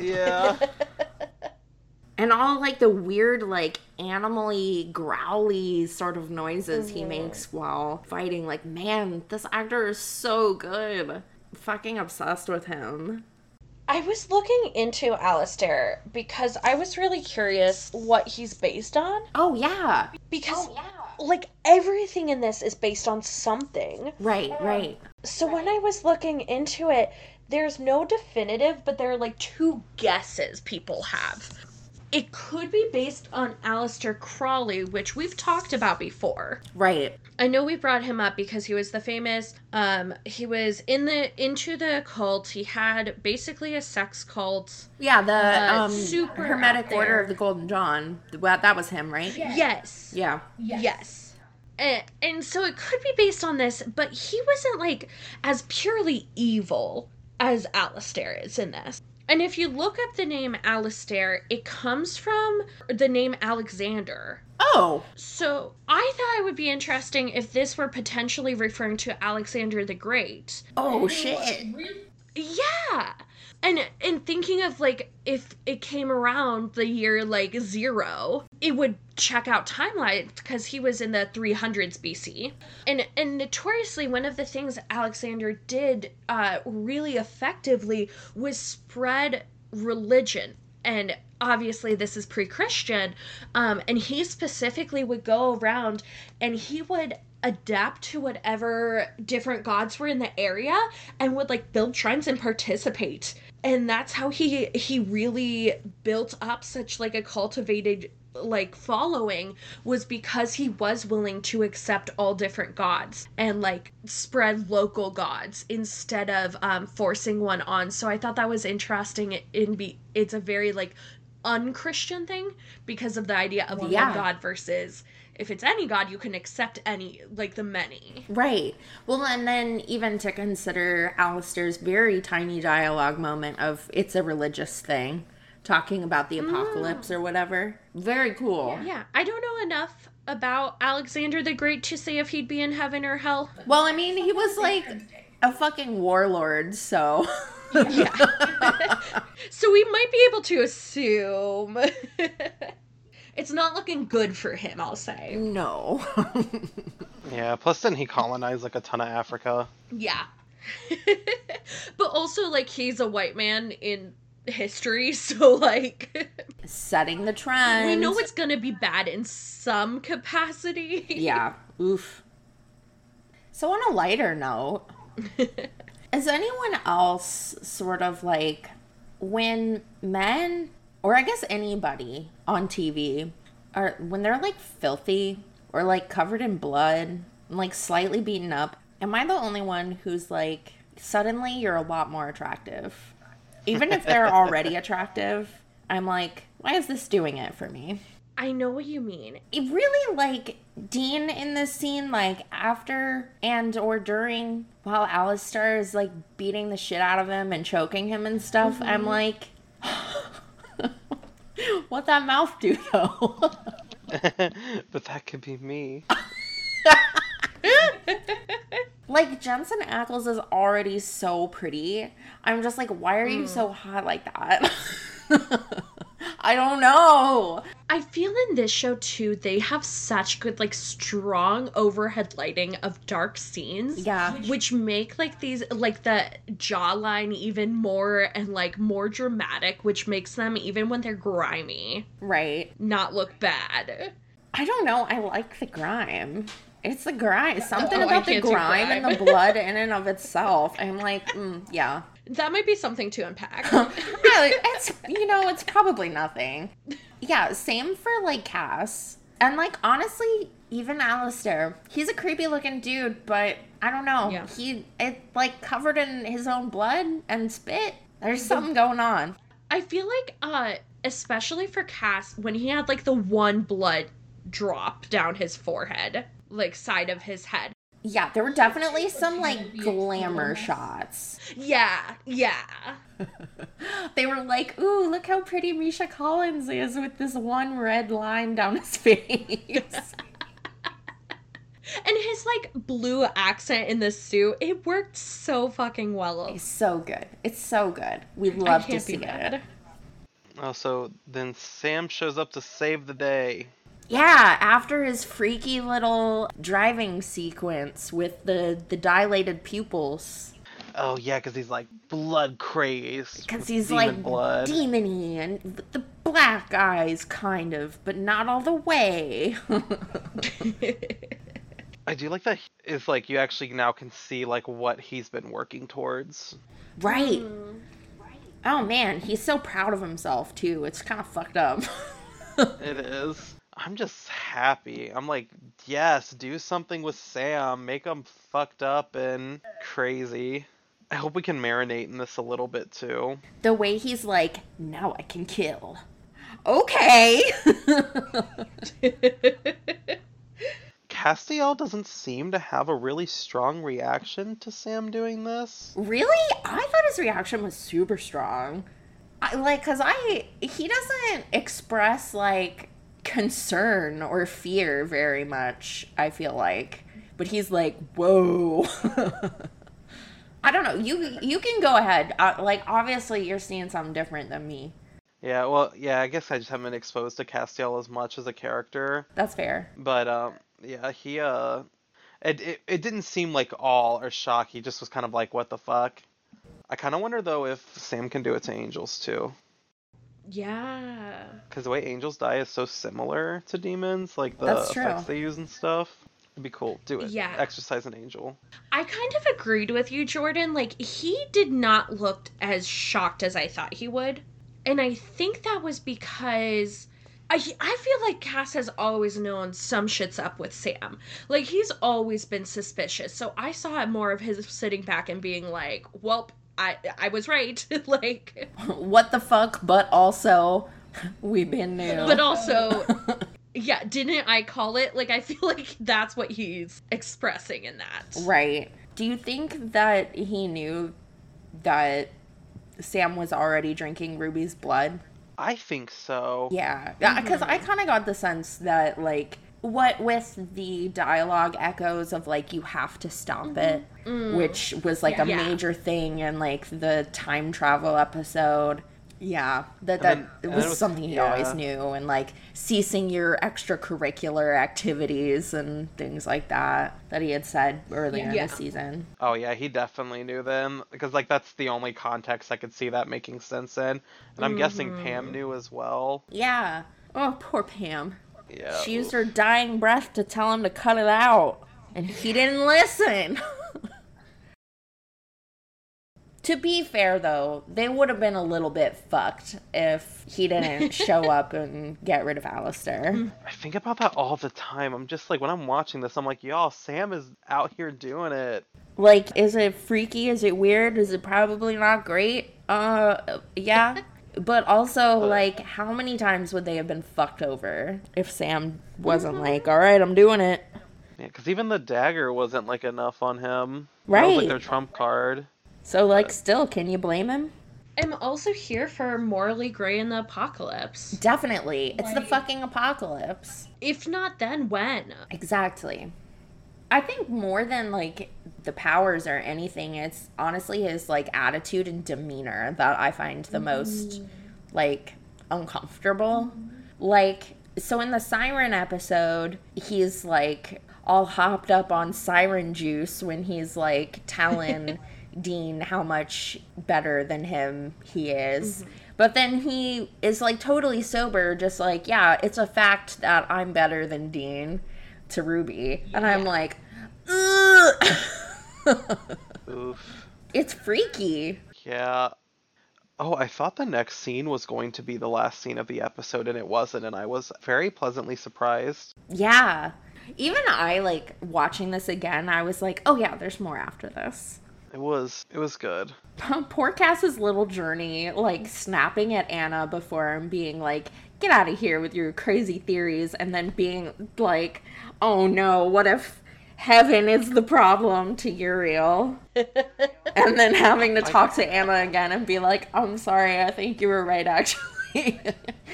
Yeah. and all like the weird like animally growly sort of noises he mm-hmm. makes while fighting like man this actor is so good fucking obsessed with him I was looking into Alistair because I was really curious what he's based on. oh yeah Because oh, like everything in this is based on something. right right So when I was looking into it, there's no definitive, but there are like two guesses people have. It could be based on Aleister Crowley, which we've talked about before. right I know we brought him up because he was the famous um he was in the into the cult. He had basically a sex cult. yeah the Uh, um super hermetic order of the golden dawn well, that was him right Yes. yeah Yes. And, and so it could be based on this, but he wasn't like as purely evil as Alistair is in this. And if you look up the name Alistair, it comes from the name Alexander. Oh So I thought it would be interesting if this were potentially referring to Alexander the Great. oh shit Yeah. And and thinking of like if it came around the year like 0, it would check out timeline because he was in the 300s BC. And and notoriously one of the things Alexander did uh really effectively was spread religion and obviously this is pre-christian um, and he specifically would go around and he would adapt to whatever different gods were in the area and would like build shrines and participate. And that's how he he really built up such like a cultivated like following was because he was willing to accept all different gods and like spread local gods instead of um forcing one on. So i thought that was interesting. In be it's a very like unchristian thing because of the idea of one Yeah. god versus if it's any god you can accept any like the many Right. Well, and then even to consider Alistair's very tiny dialogue moment of it's a religious thing, talking about the mm. apocalypse or whatever. Very cool. yeah i don't know enough about alexander the great to say if he'd be in heaven or hell Well, I mean, he was like a fucking warlord, so. So we might be able to assume it's not looking good for him, I'll say. no. Yeah, plus didn't he colonize like a ton of Africa? Yeah. but also like he's a white man in history, so like Setting the trend. we know it's going to be bad in some capacity. Yeah. Oof. So, on a lighter note, is anyone else sort of like when men, or I guess anybody on TV, are when they're like filthy or like covered in blood and like slightly beaten up? Am I the only one who's like, suddenly you're a lot more attractive? Even if they're already attractive, I'm like, why is this doing it for me? I know what you mean. It really like Dean in this scene, like after and or during, while Alistair is like beating the shit out of him and choking him and stuff. I'm mm-hmm. like, what that mouth do though? but that could be me. like Jensen Ackles is already so pretty. I'm just like, why are you mm. so hot like that? I don't know. I feel in this show too, they have such good, like, strong overhead lighting of dark scenes. Yeah. Which make, like, these, like, the jawline even more and, like, more dramatic, which makes them, even when they're grimy, Right. not look bad. I don't know. I like the grime. It's the grime. Something Oh, about the can't grime and the blood in and of itself. I'm like, mm, yeah. That might be something to unpack. Yeah, it's you know, it's probably nothing. Yeah, same for like Cass. And like honestly, even Alistair, he's a creepy looking dude, but I don't know. Yeah. He it like covered in his own blood and spit. There's something going on. I feel like, uh, especially for Cass, when he had, like, the one blood drop down his forehead, like, side of his head. Yeah, there were definitely some like glamour shots. Yeah, yeah. They were like, "Ooh, look how pretty Misha Collins is with this one red line down his face." And his like blue accent in the suit, it worked so fucking well. it's so good. It's so good. We I love to can't see be it. mad. Oh, so then Sam shows up to save the day. Yeah, after his freaky little driving sequence with the the dilated pupils, Oh yeah, because he's like blood crazed. because he's demon like blood. demony and the black eyes, kind of, but not all the way. I do like that he- is like you actually now can see like what he's been working towards. right. Mm. Oh man, he's so proud of himself too. It's kind of fucked up. It is. I'm just happy. I'm like, yes, do something with Sam. Make him fucked up and crazy. I hope we can marinate in this a little bit too. the way he's like, now I can kill. Okay. Castiel doesn't seem to have a really strong reaction to Sam doing this. Really? I thought his reaction was super strong. I like cuz I he doesn't express like concern or fear very much, I feel like. But he's like, "Whoa." I don't know. You you can go ahead. Uh, like obviously you're seeing something different than me. Yeah, well, yeah, I guess I just haven't been exposed to Castiel as much as a character. That's fair. But um, yeah, he uh, it, it it didn't seem like all or shock. He just was kind of like, what the fuck. I kind of wonder though if Sam can do it to angels too, yeah. because the way angels die is so similar to demons, like the That's effects true. they use and stuff. It'd be cool. Do it. Yeah. Exercise an angel. I kind of agreed with you, Jordan. Like, he did not look as shocked as I thought he would. And I think that was because I, I feel like Cass has always known some shit's up with Sam. Like, he's always been suspicious. So I saw it more of his sitting back and being like, well, I, I was right. like, what the fuck, but also we've been new. but also, yeah, didn't I call it? Like, I feel like that's what he's expressing in that. Right. Do you think that he knew that Sam was already drinking Ruby's blood? I think so. Yeah. Because I mm-hmm. kind of got the sense that, like, what with the dialogue echoes of, like, you have to stop it, which was, like, a Yeah. major thing in, like, the time travel episode. Yeah, that that then- it was was- something he always knew, and like ceasing your extracurricular activities and things like that that he had said earlier in the season. Oh yeah, he definitely knew them because like that's the only context I could see that making sense in, and I'm guessing Mm-hmm. Pam knew as well. Yeah. Oh, poor Pam. Yeah. She used her dying breath to tell him to cut it out, and he didn't listen. to be fair, though, they would have been a little bit fucked if he didn't show up and get rid of Alistair. I think about that all the time. I'm just like when I'm watching this, I'm like, y'all, Sam is out here doing it. Like, is it freaky? Is it weird? Is it probably not great? Uh, yeah. But also, like, how many times would they have been fucked over if Sam wasn't like, all right, I'm doing it? Yeah, because even the dagger wasn't like enough on him. That was Right. like their trump card. So, like, still, can you blame him? I'm also here for morally gray in the apocalypse. Definitely. It's the fucking apocalypse. If not, then when? Exactly. I think more than like the powers or anything, it's honestly his like attitude and demeanor that I find the most mm-hmm. like uncomfortable. Like, so in the Siren episode, he's like all hopped up on siren juice when he's like telling Dean how much better than him he is. Mm-hmm. But then he is like totally sober, just like, yeah, it's a fact that I'm better than Dean to Ruby. And I'm like. Oof. it's freaky. Yeah. Oh, I thought the next scene was going to be the last scene of the episode, and it wasn't, and I was very pleasantly surprised. Yeah. Even I, like, watching this again, I was like, oh yeah, there's more after this. It was it was good. Poor Cass's little journey, like snapping at Anna before and being like, get out of here with your crazy theories, and then being like, oh no, what if heaven is the problem to Uriel? and then having to talk to Anna again and be like, I'm sorry, I think you were right, actually.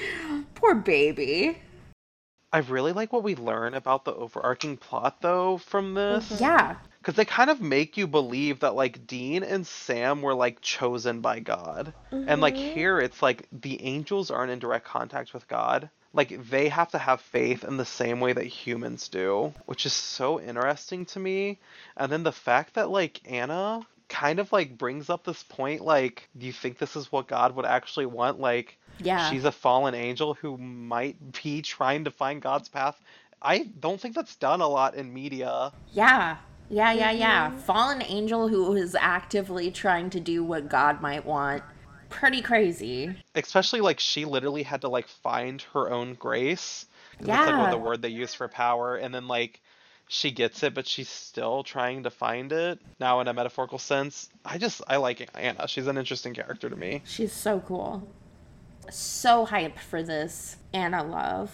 Poor baby. I really like what we learn about the overarching plot though from this. Mm-hmm. Yeah. Because they kind of make you believe that like Dean and Sam were like chosen by God. And like mm-hmm. here it's like the angels aren't in direct contact with God. Like they have to have faith in the same way that humans do, which is so interesting to me. And then the fact that like Anna kind of like brings up this point like do you think this is what God would actually want like Yeah. she's a fallen angel who might be trying to find God's path. I don't think that's done a lot in media. Yeah. Yeah, yeah, yeah. Mm-hmm. Fallen angel who is actively trying to do what God might want. Pretty crazy. especially like she literally had to like find her own grace 'cause that's like what the word they use for power and then like she gets it but she's still trying to find it now in a metaphorical sense i just i like anna she's an interesting character to me She's so cool. So hyped for this Anna love.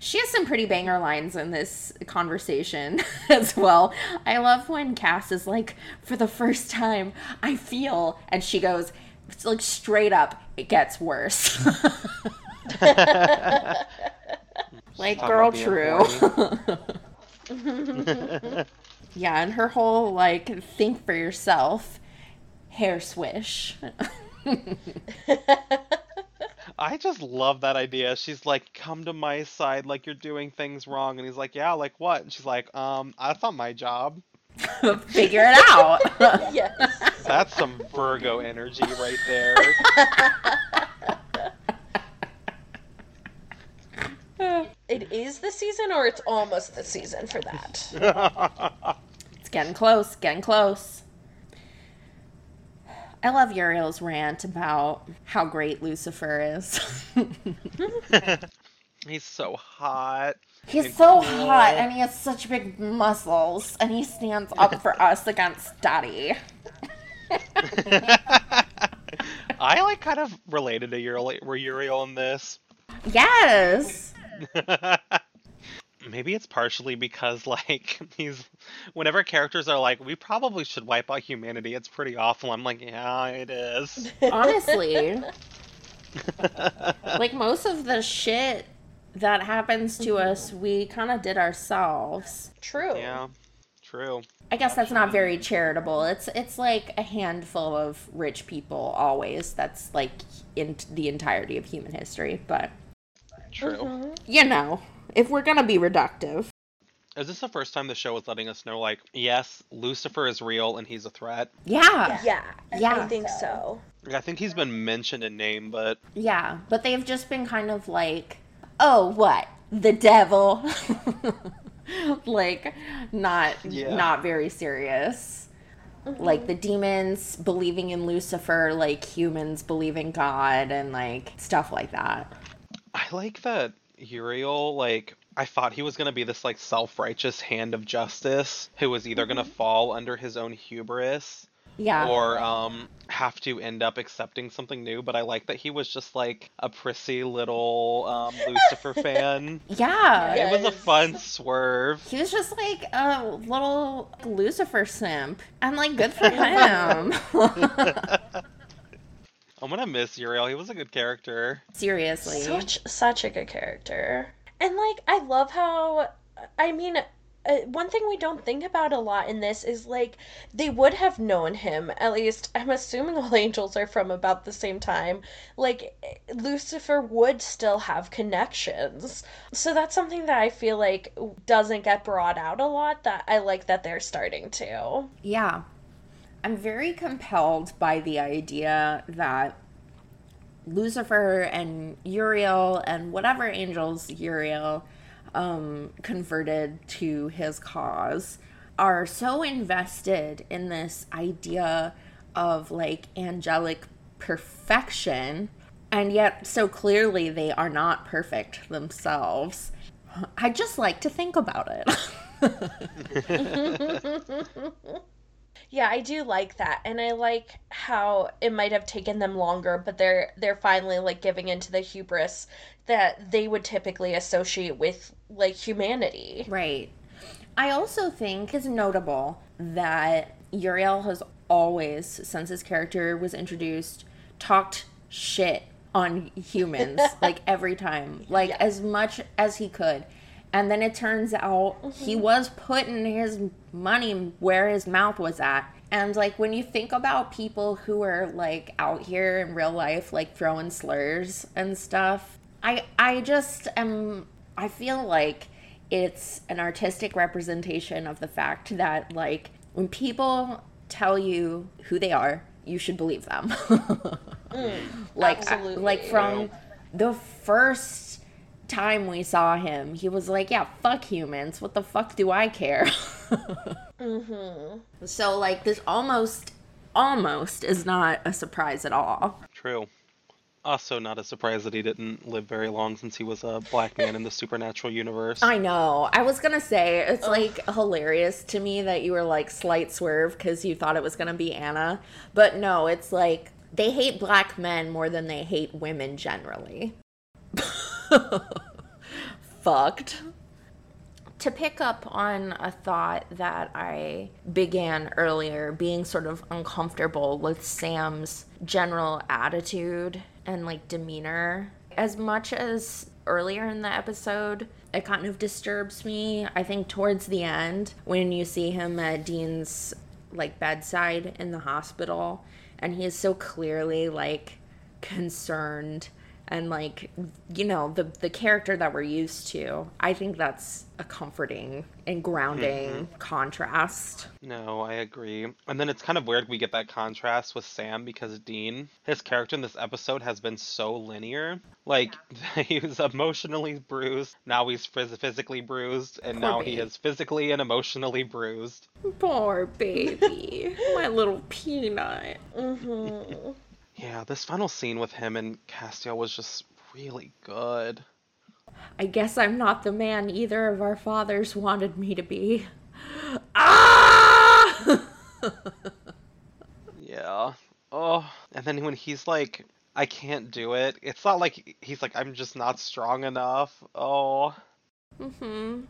She has some pretty banger lines in this conversation as well. I love when Cass is like, for the first time, I feel, and she goes, it's like straight up, it gets worse. like, girl, true. yeah, and her whole like, think for yourself hair swish. i just love that idea she's like come to my side like you're doing things wrong and he's like yeah like what and she's like um that's not my job Figure it out. Yes. that's some virgo energy right there It is the season, or it's almost the season for that. It's getting close, getting close. I love Uriel's rant about how great Lucifer is. he's so hot He's so cool. hot and he has such big muscles and he stands up for us against Daddy. I like kind of related to Uriel, Uriel in this. Yes. Maybe it's partially because like he's whenever characters are like, we probably should wipe out humanity, it's pretty awful. I'm like, yeah, it is. Honestly, like most of the shit that happens to mm-hmm. us, we kind of did ourselves. True. yeah, true. I guess that's not very charitable. It's it's like a handful of rich people always. That's like in the entirety of human history. But True. Mm-hmm. you know, if we're gonna be reductive, Is this the first time the show is letting us know like, yes, Lucifer is real and he's a threat? yeah, Yeah. Yeah. I think so. I think he's been mentioned in name, but yeah. But they've just been kind of like, oh, what the devil, like not Yeah. not very serious. Mm-hmm. Like the demons believing in Lucifer, like humans believing God, and like stuff like that. I like that Uriel, like, I thought he was gonna be this like self-righteous hand of justice who was either gonna mm-hmm. fall under his own hubris Yeah. or um have to end up accepting something new. But I like that he was just like a prissy little um, Lucifer fan. Yeah. Yeah. It was a fun swerve. He was just like a little Lucifer simp. And like good for him. I'm gonna miss Uriel. He was a good character. Seriously. Such such a good character. And like I love how I mean uh, one thing we don't think about a lot in this is like they would have known him at least i'm assuming all angels are from about the same time like lucifer would still have connections so that's something that i feel like doesn't get brought out a lot that i like that they're starting to Yeah. I'm very compelled by the idea that Lucifer and Uriel and whatever angels Uriel um, converted to his cause are so invested in this idea of like angelic perfection, and yet so clearly they are not perfect themselves. I just like to think about it. Yeah, I do like that. And I like how it might have taken them longer, but they're they're finally like giving into the hubris that they would typically associate with like humanity. Right. I also think it's notable that Uriel has always, since his character was introduced, talked shit on humans, like every time, like Yeah. as much as he could. And then it turns out he mm-hmm. was putting his money where his mouth was at. And like when you think about people who are like out here in real life, like throwing slurs and stuff, I I just am I feel like it's an artistic representation of the fact that like when people tell you who they are, you should believe them. like I- absolutely. like from the first time we saw him, he was like, "Yeah, fuck humans. What the fuck do I care?" Mm-hmm. So like this almost almost is not a surprise at all. True. Also, not a surprise that he didn't live very long since he was a black man in the supernatural universe. I know. I was gonna say it's like hilarious to me that you were like slight swerve because you thought it was gonna be Anna, but no, it's like they hate black men more than they hate women generally. Fucked. To pick up on a thought that I began earlier, being sort of uncomfortable with Sam's general attitude and like demeanor, as much as earlier in the episode, it kind of disturbs me. I think towards the end, when you see him at Dean's like bedside in the hospital, and he is so clearly like concerned and like you know the the character that we're used to i think that's a comforting and grounding contrast No, I agree. And then it's kind of weird we get that contrast with Sam because Dean, his character in this episode has been so linear. Like, he was emotionally bruised, now he's phys- physically bruised, and Poor now he is physically and emotionally bruised. poor baby my little peanut Mm-hmm. Yeah, this final scene with him and Castiel was just really good. i guess i'm not the man either of our fathers wanted me to be ah Yeah. Oh, and then when he's like, I can't do it, it's not like he's like, I'm just not strong enough. Oh. Mm hmm.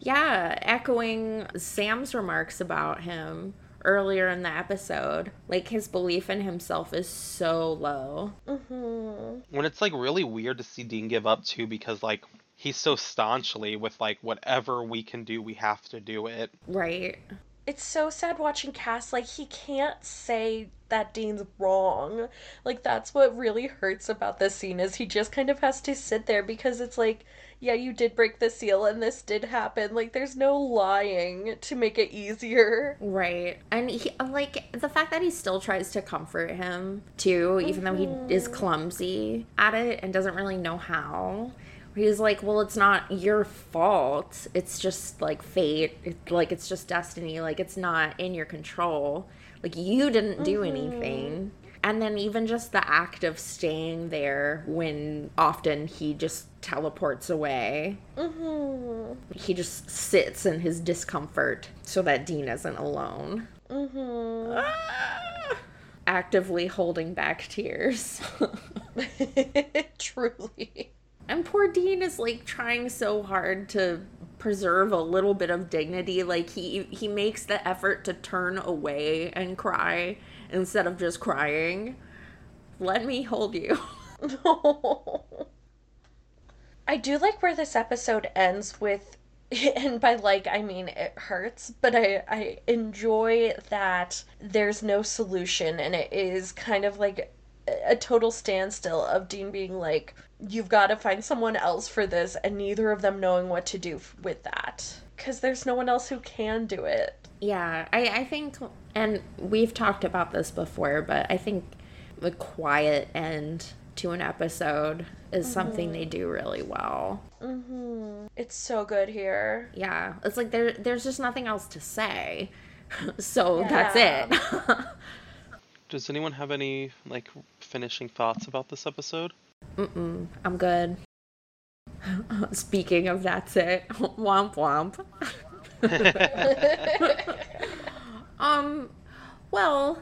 Yeah, echoing Sam's remarks about him earlier in the episode. Like his belief in himself is so low. Mm-hmm. When it's like really weird to see Dean give up too because like he's so staunchly with like whatever we can do, we have to do it. Right. It's so sad watching Cass. Like, he can't say that Dean's wrong. Like, that's what really hurts about this scene is he just kind of has to sit there because it's like, yeah, you did break the seal and this did happen. Like, there's no lying to make it easier. Right. And he like the fact that he still tries to comfort him too, even though he is mm-hmm. clumsy at it and doesn't really know how. He's like, "Well, it's not your fault. It's just like fate. It, like it's just destiny. Like it's not in your control. Like you didn't do mm-hmm. anything." And then even just the act of staying there when often he just teleports away. Mm-hmm. He just sits in his discomfort so that Dean isn't alone. Mm-hmm. Ah! actively holding back tears. Truly. And poor Dean is like trying so hard to preserve a little bit of dignity. Like he he makes the effort to turn away and cry instead of just crying. Let me hold you. I do like where this episode ends with and by like I mean it hurts, but I I enjoy that there's no solution and it is kind of like a total standstill of Dean being like you've got to find someone else for this and neither of them knowing what to do with that cuz there's no one else who can do it. Yeah, I I think and we've talked about this before, but I think the quiet end to an episode is something they do really well. Mhm. It's so good here. Yeah, it's like there there's just nothing else to say. so Yeah. that's it. Does anyone have any like finishing thoughts about this episode? Mm-mm, I'm good. Speaking of that's it, womp womp. Um, well,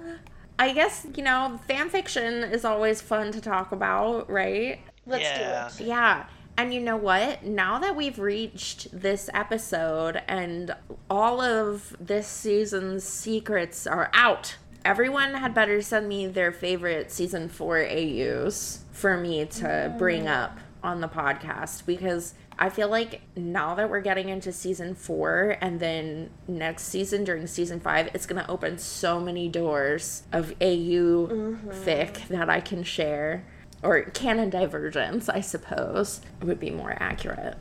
I guess you know fan fiction is always fun to talk about, right? Let's Yeah. do it. Yeah. And you know what? Now that we've reached this episode and all of this season's secrets are out, everyone had better send me their favorite season 4 AUs for me to bring up on the podcast because I feel like now that we're getting into season 4 and then next season during season 5 it's going to open so many doors of AU mm-hmm. fic that I can share or canon divergence, I suppose, would be more accurate.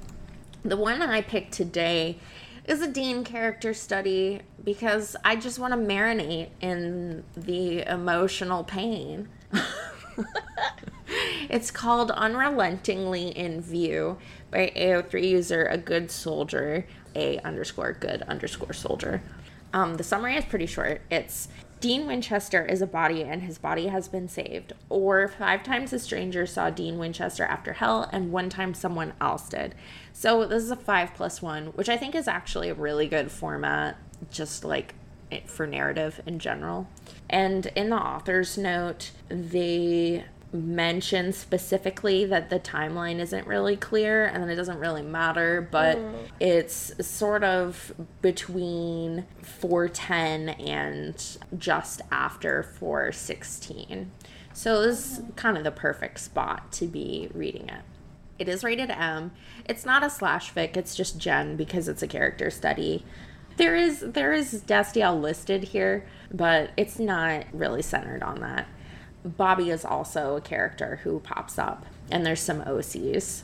The one I picked today is a Dean character study because I just want to marinate in the emotional pain. it's called Unrelentingly in View by AO3 user A Good Soldier, A underscore good underscore soldier. Um, the summary is pretty short. It's Dean Winchester is a body and his body has been saved. Or five times a stranger saw Dean Winchester after hell and one time someone else did. So this is a five plus one, which I think is actually a really good format, just like for narrative in general. And in the author's note, they mention specifically that the timeline isn't really clear and it doesn't really matter, but mm. it's sort of between 410 and just after 416. So this is mm. kind of the perfect spot to be reading it. It is rated M. It's not a slash fic, it's just Gen because it's a character study. There is there is Destiel listed here, but it's not really centered on that. Bobby is also a character who pops up, and there's some OCs.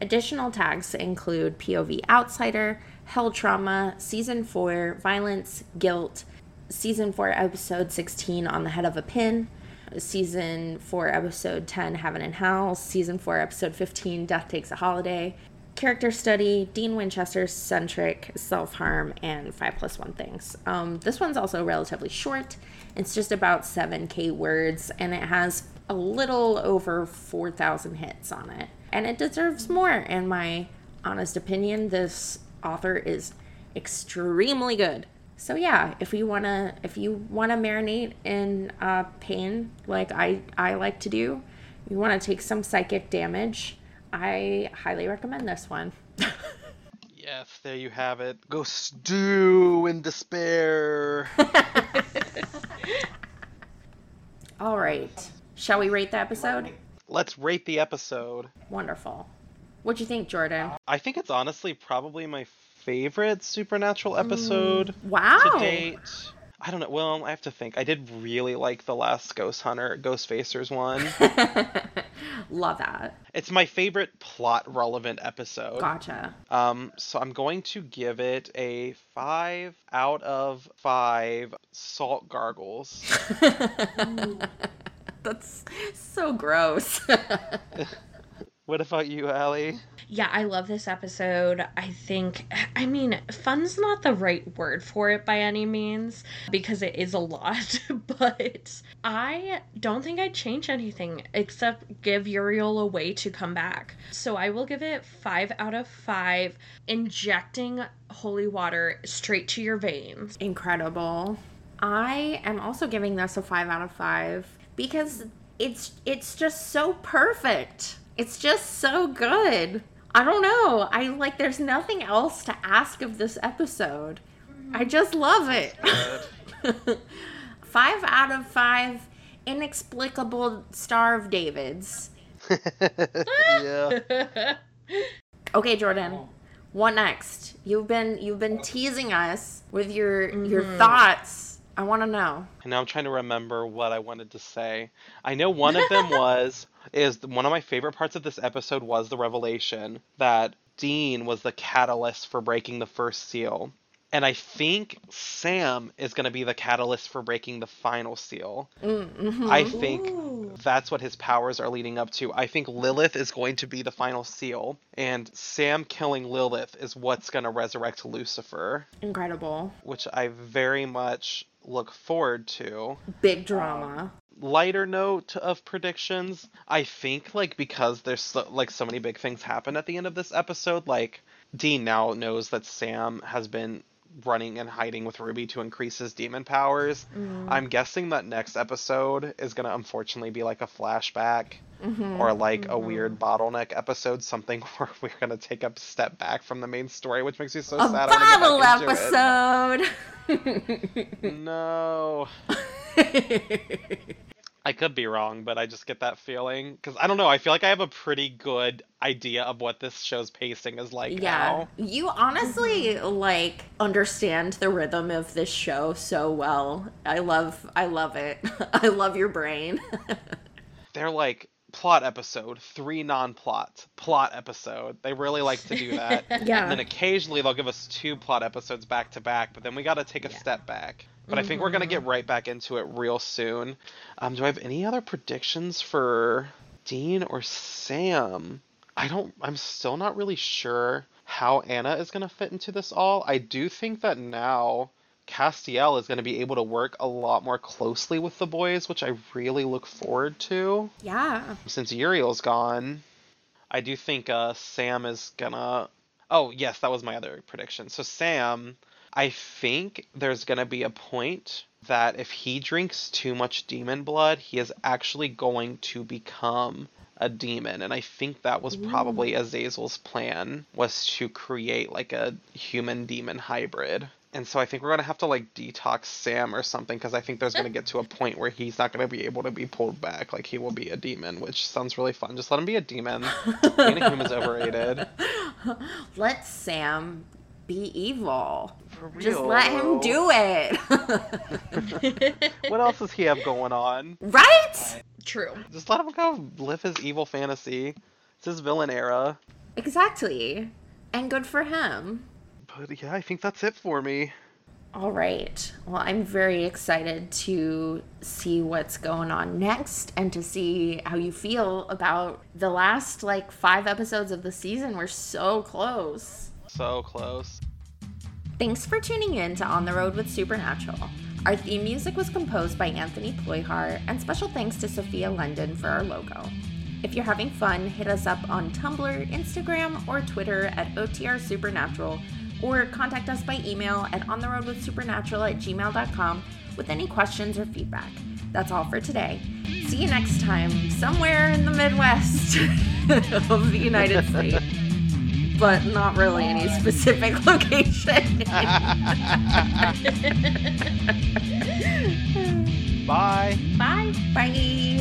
Additional tags include POV Outsider, Hell Trauma, Season 4, Violence, Guilt, Season 4, Episode 16, On the Head of a Pin, Season 4, Episode 10, Heaven and Hell, Season 4, Episode 15, Death Takes a Holiday, Character Study, Dean Winchester, Centric, Self Harm, and 5 plus 1 Things. Um, this one's also relatively short. It's just about 7k words, and it has a little over 4,000 hits on it. And it deserves more, in my honest opinion. This author is extremely good. So yeah, if you wanna if you wanna marinate in uh, pain like I I like to do, you wanna take some psychic damage. I highly recommend this one. Yes, there you have it. Go stew in despair. All right, shall we rate the episode? Let's rate the episode. Wonderful. What'd you think, Jordan? I think it's honestly probably my favorite supernatural episode mm, Wow. to date. I don't know. Well, I have to think. I did really like the last Ghost Hunter, Ghost Facers one. Love that. it's my favorite plot relevant episode. Gotcha. Um, so I'm going to give it a five out of five salt gargles. That's so gross. what about you, Allie? Yeah, I love this episode. I think, I mean, fun's not the right word for it by any means because it is a lot, but I don't think I'd change anything except give Uriel a way to come back. So I will give it five out of five, injecting holy water straight to your veins. Incredible. I am also giving this a five out of five because it's it's just so perfect. It's just so good. I don't know. I like there's nothing else to ask of this episode. I mm-hmm. just love it. five out of five inexplicable Star of Davids. yeah. Okay, Jordan. What next? You've been you've been teasing us with your your mm-hmm. thoughts. I want to know. And now I'm trying to remember what I wanted to say. I know one of them was is one of my favorite parts of this episode was the revelation that Dean was the catalyst for breaking the first seal. And I think Sam is going to be the catalyst for breaking the final seal. Mm-hmm. I think that's what his powers are leading up to. I think Lilith is going to be the final seal, and Sam killing Lilith is what's going to resurrect Lucifer, Incredible. which I very much look forward to Big drama. Lighter note of predictions. I think like because there's so, like so many big things happen at the end of this episode like dean now knows that sam has been running and hiding with ruby to increase his demon powers. Mm-hmm. I'm guessing that next episode is going to unfortunately be like a flashback mm-hmm. or like a mm-hmm. weird bottleneck episode something where we're going to take a step back from the main story which makes me so A sad I bottle wanna get back into episode. no I could be wrong, but I just get that feeling because I don't know. I feel like I have a pretty good idea of what this show's pacing is like yeah. now. You honestly like understand the rhythm of this show so well. I love I love it. I love your brain. They're like plot episode, three non-plot, plot episode. They really like to do that. Yeah. And then occasionally they'll give us two plot episodes back to back, but then we got to take a step back. But I think we're gonna get right back into it real soon. Um, do I have any other predictions for Dean or Sam? I don't. I'm still not really sure how Anna is gonna fit into this all. I do think that now Castiel is gonna be able to work a lot more closely with the boys, which I really look forward to. yeah. Since Uriel's gone, I do think uh, Sam is gonna. Oh yes, that was my other prediction. So Sam, I think there's gonna be a point that if he drinks too much demon blood, he is actually going to become a demon, and I think that was probably Azazel's plan was to create like a human demon hybrid. And so I think we're gonna have to like detox Sam or something because I think there's gonna get to a point where he's not gonna be able to be pulled back. Like he will be a demon, which sounds really fun. Just let him be a demon. Being a human's overrated. Let Sam be evil. For real. Just let him do it. What else does he have going on? right? True. Just let him go live his evil fantasy. It's his villain era. Exactly. And good for him. But yeah, I think that's it for me. All right. Well, I'm very excited to see what's going on next and to see how you feel about the last like five episodes of the season. We're so close. So close. Thanks for tuning in to On the Road with Supernatural. Our theme music was composed by Anthony Ployhar, and special thanks to Sophia London for our logo. If you're having fun, hit us up on Tumblr, Instagram, or Twitter at OTR Supernatural, or contact us by email at ontheroadwithsupernatural at gmail.com with any questions or feedback. That's all for today. See you next time, somewhere in the Midwest of the United States. But not really any specific location. Bye. Bye. Bye.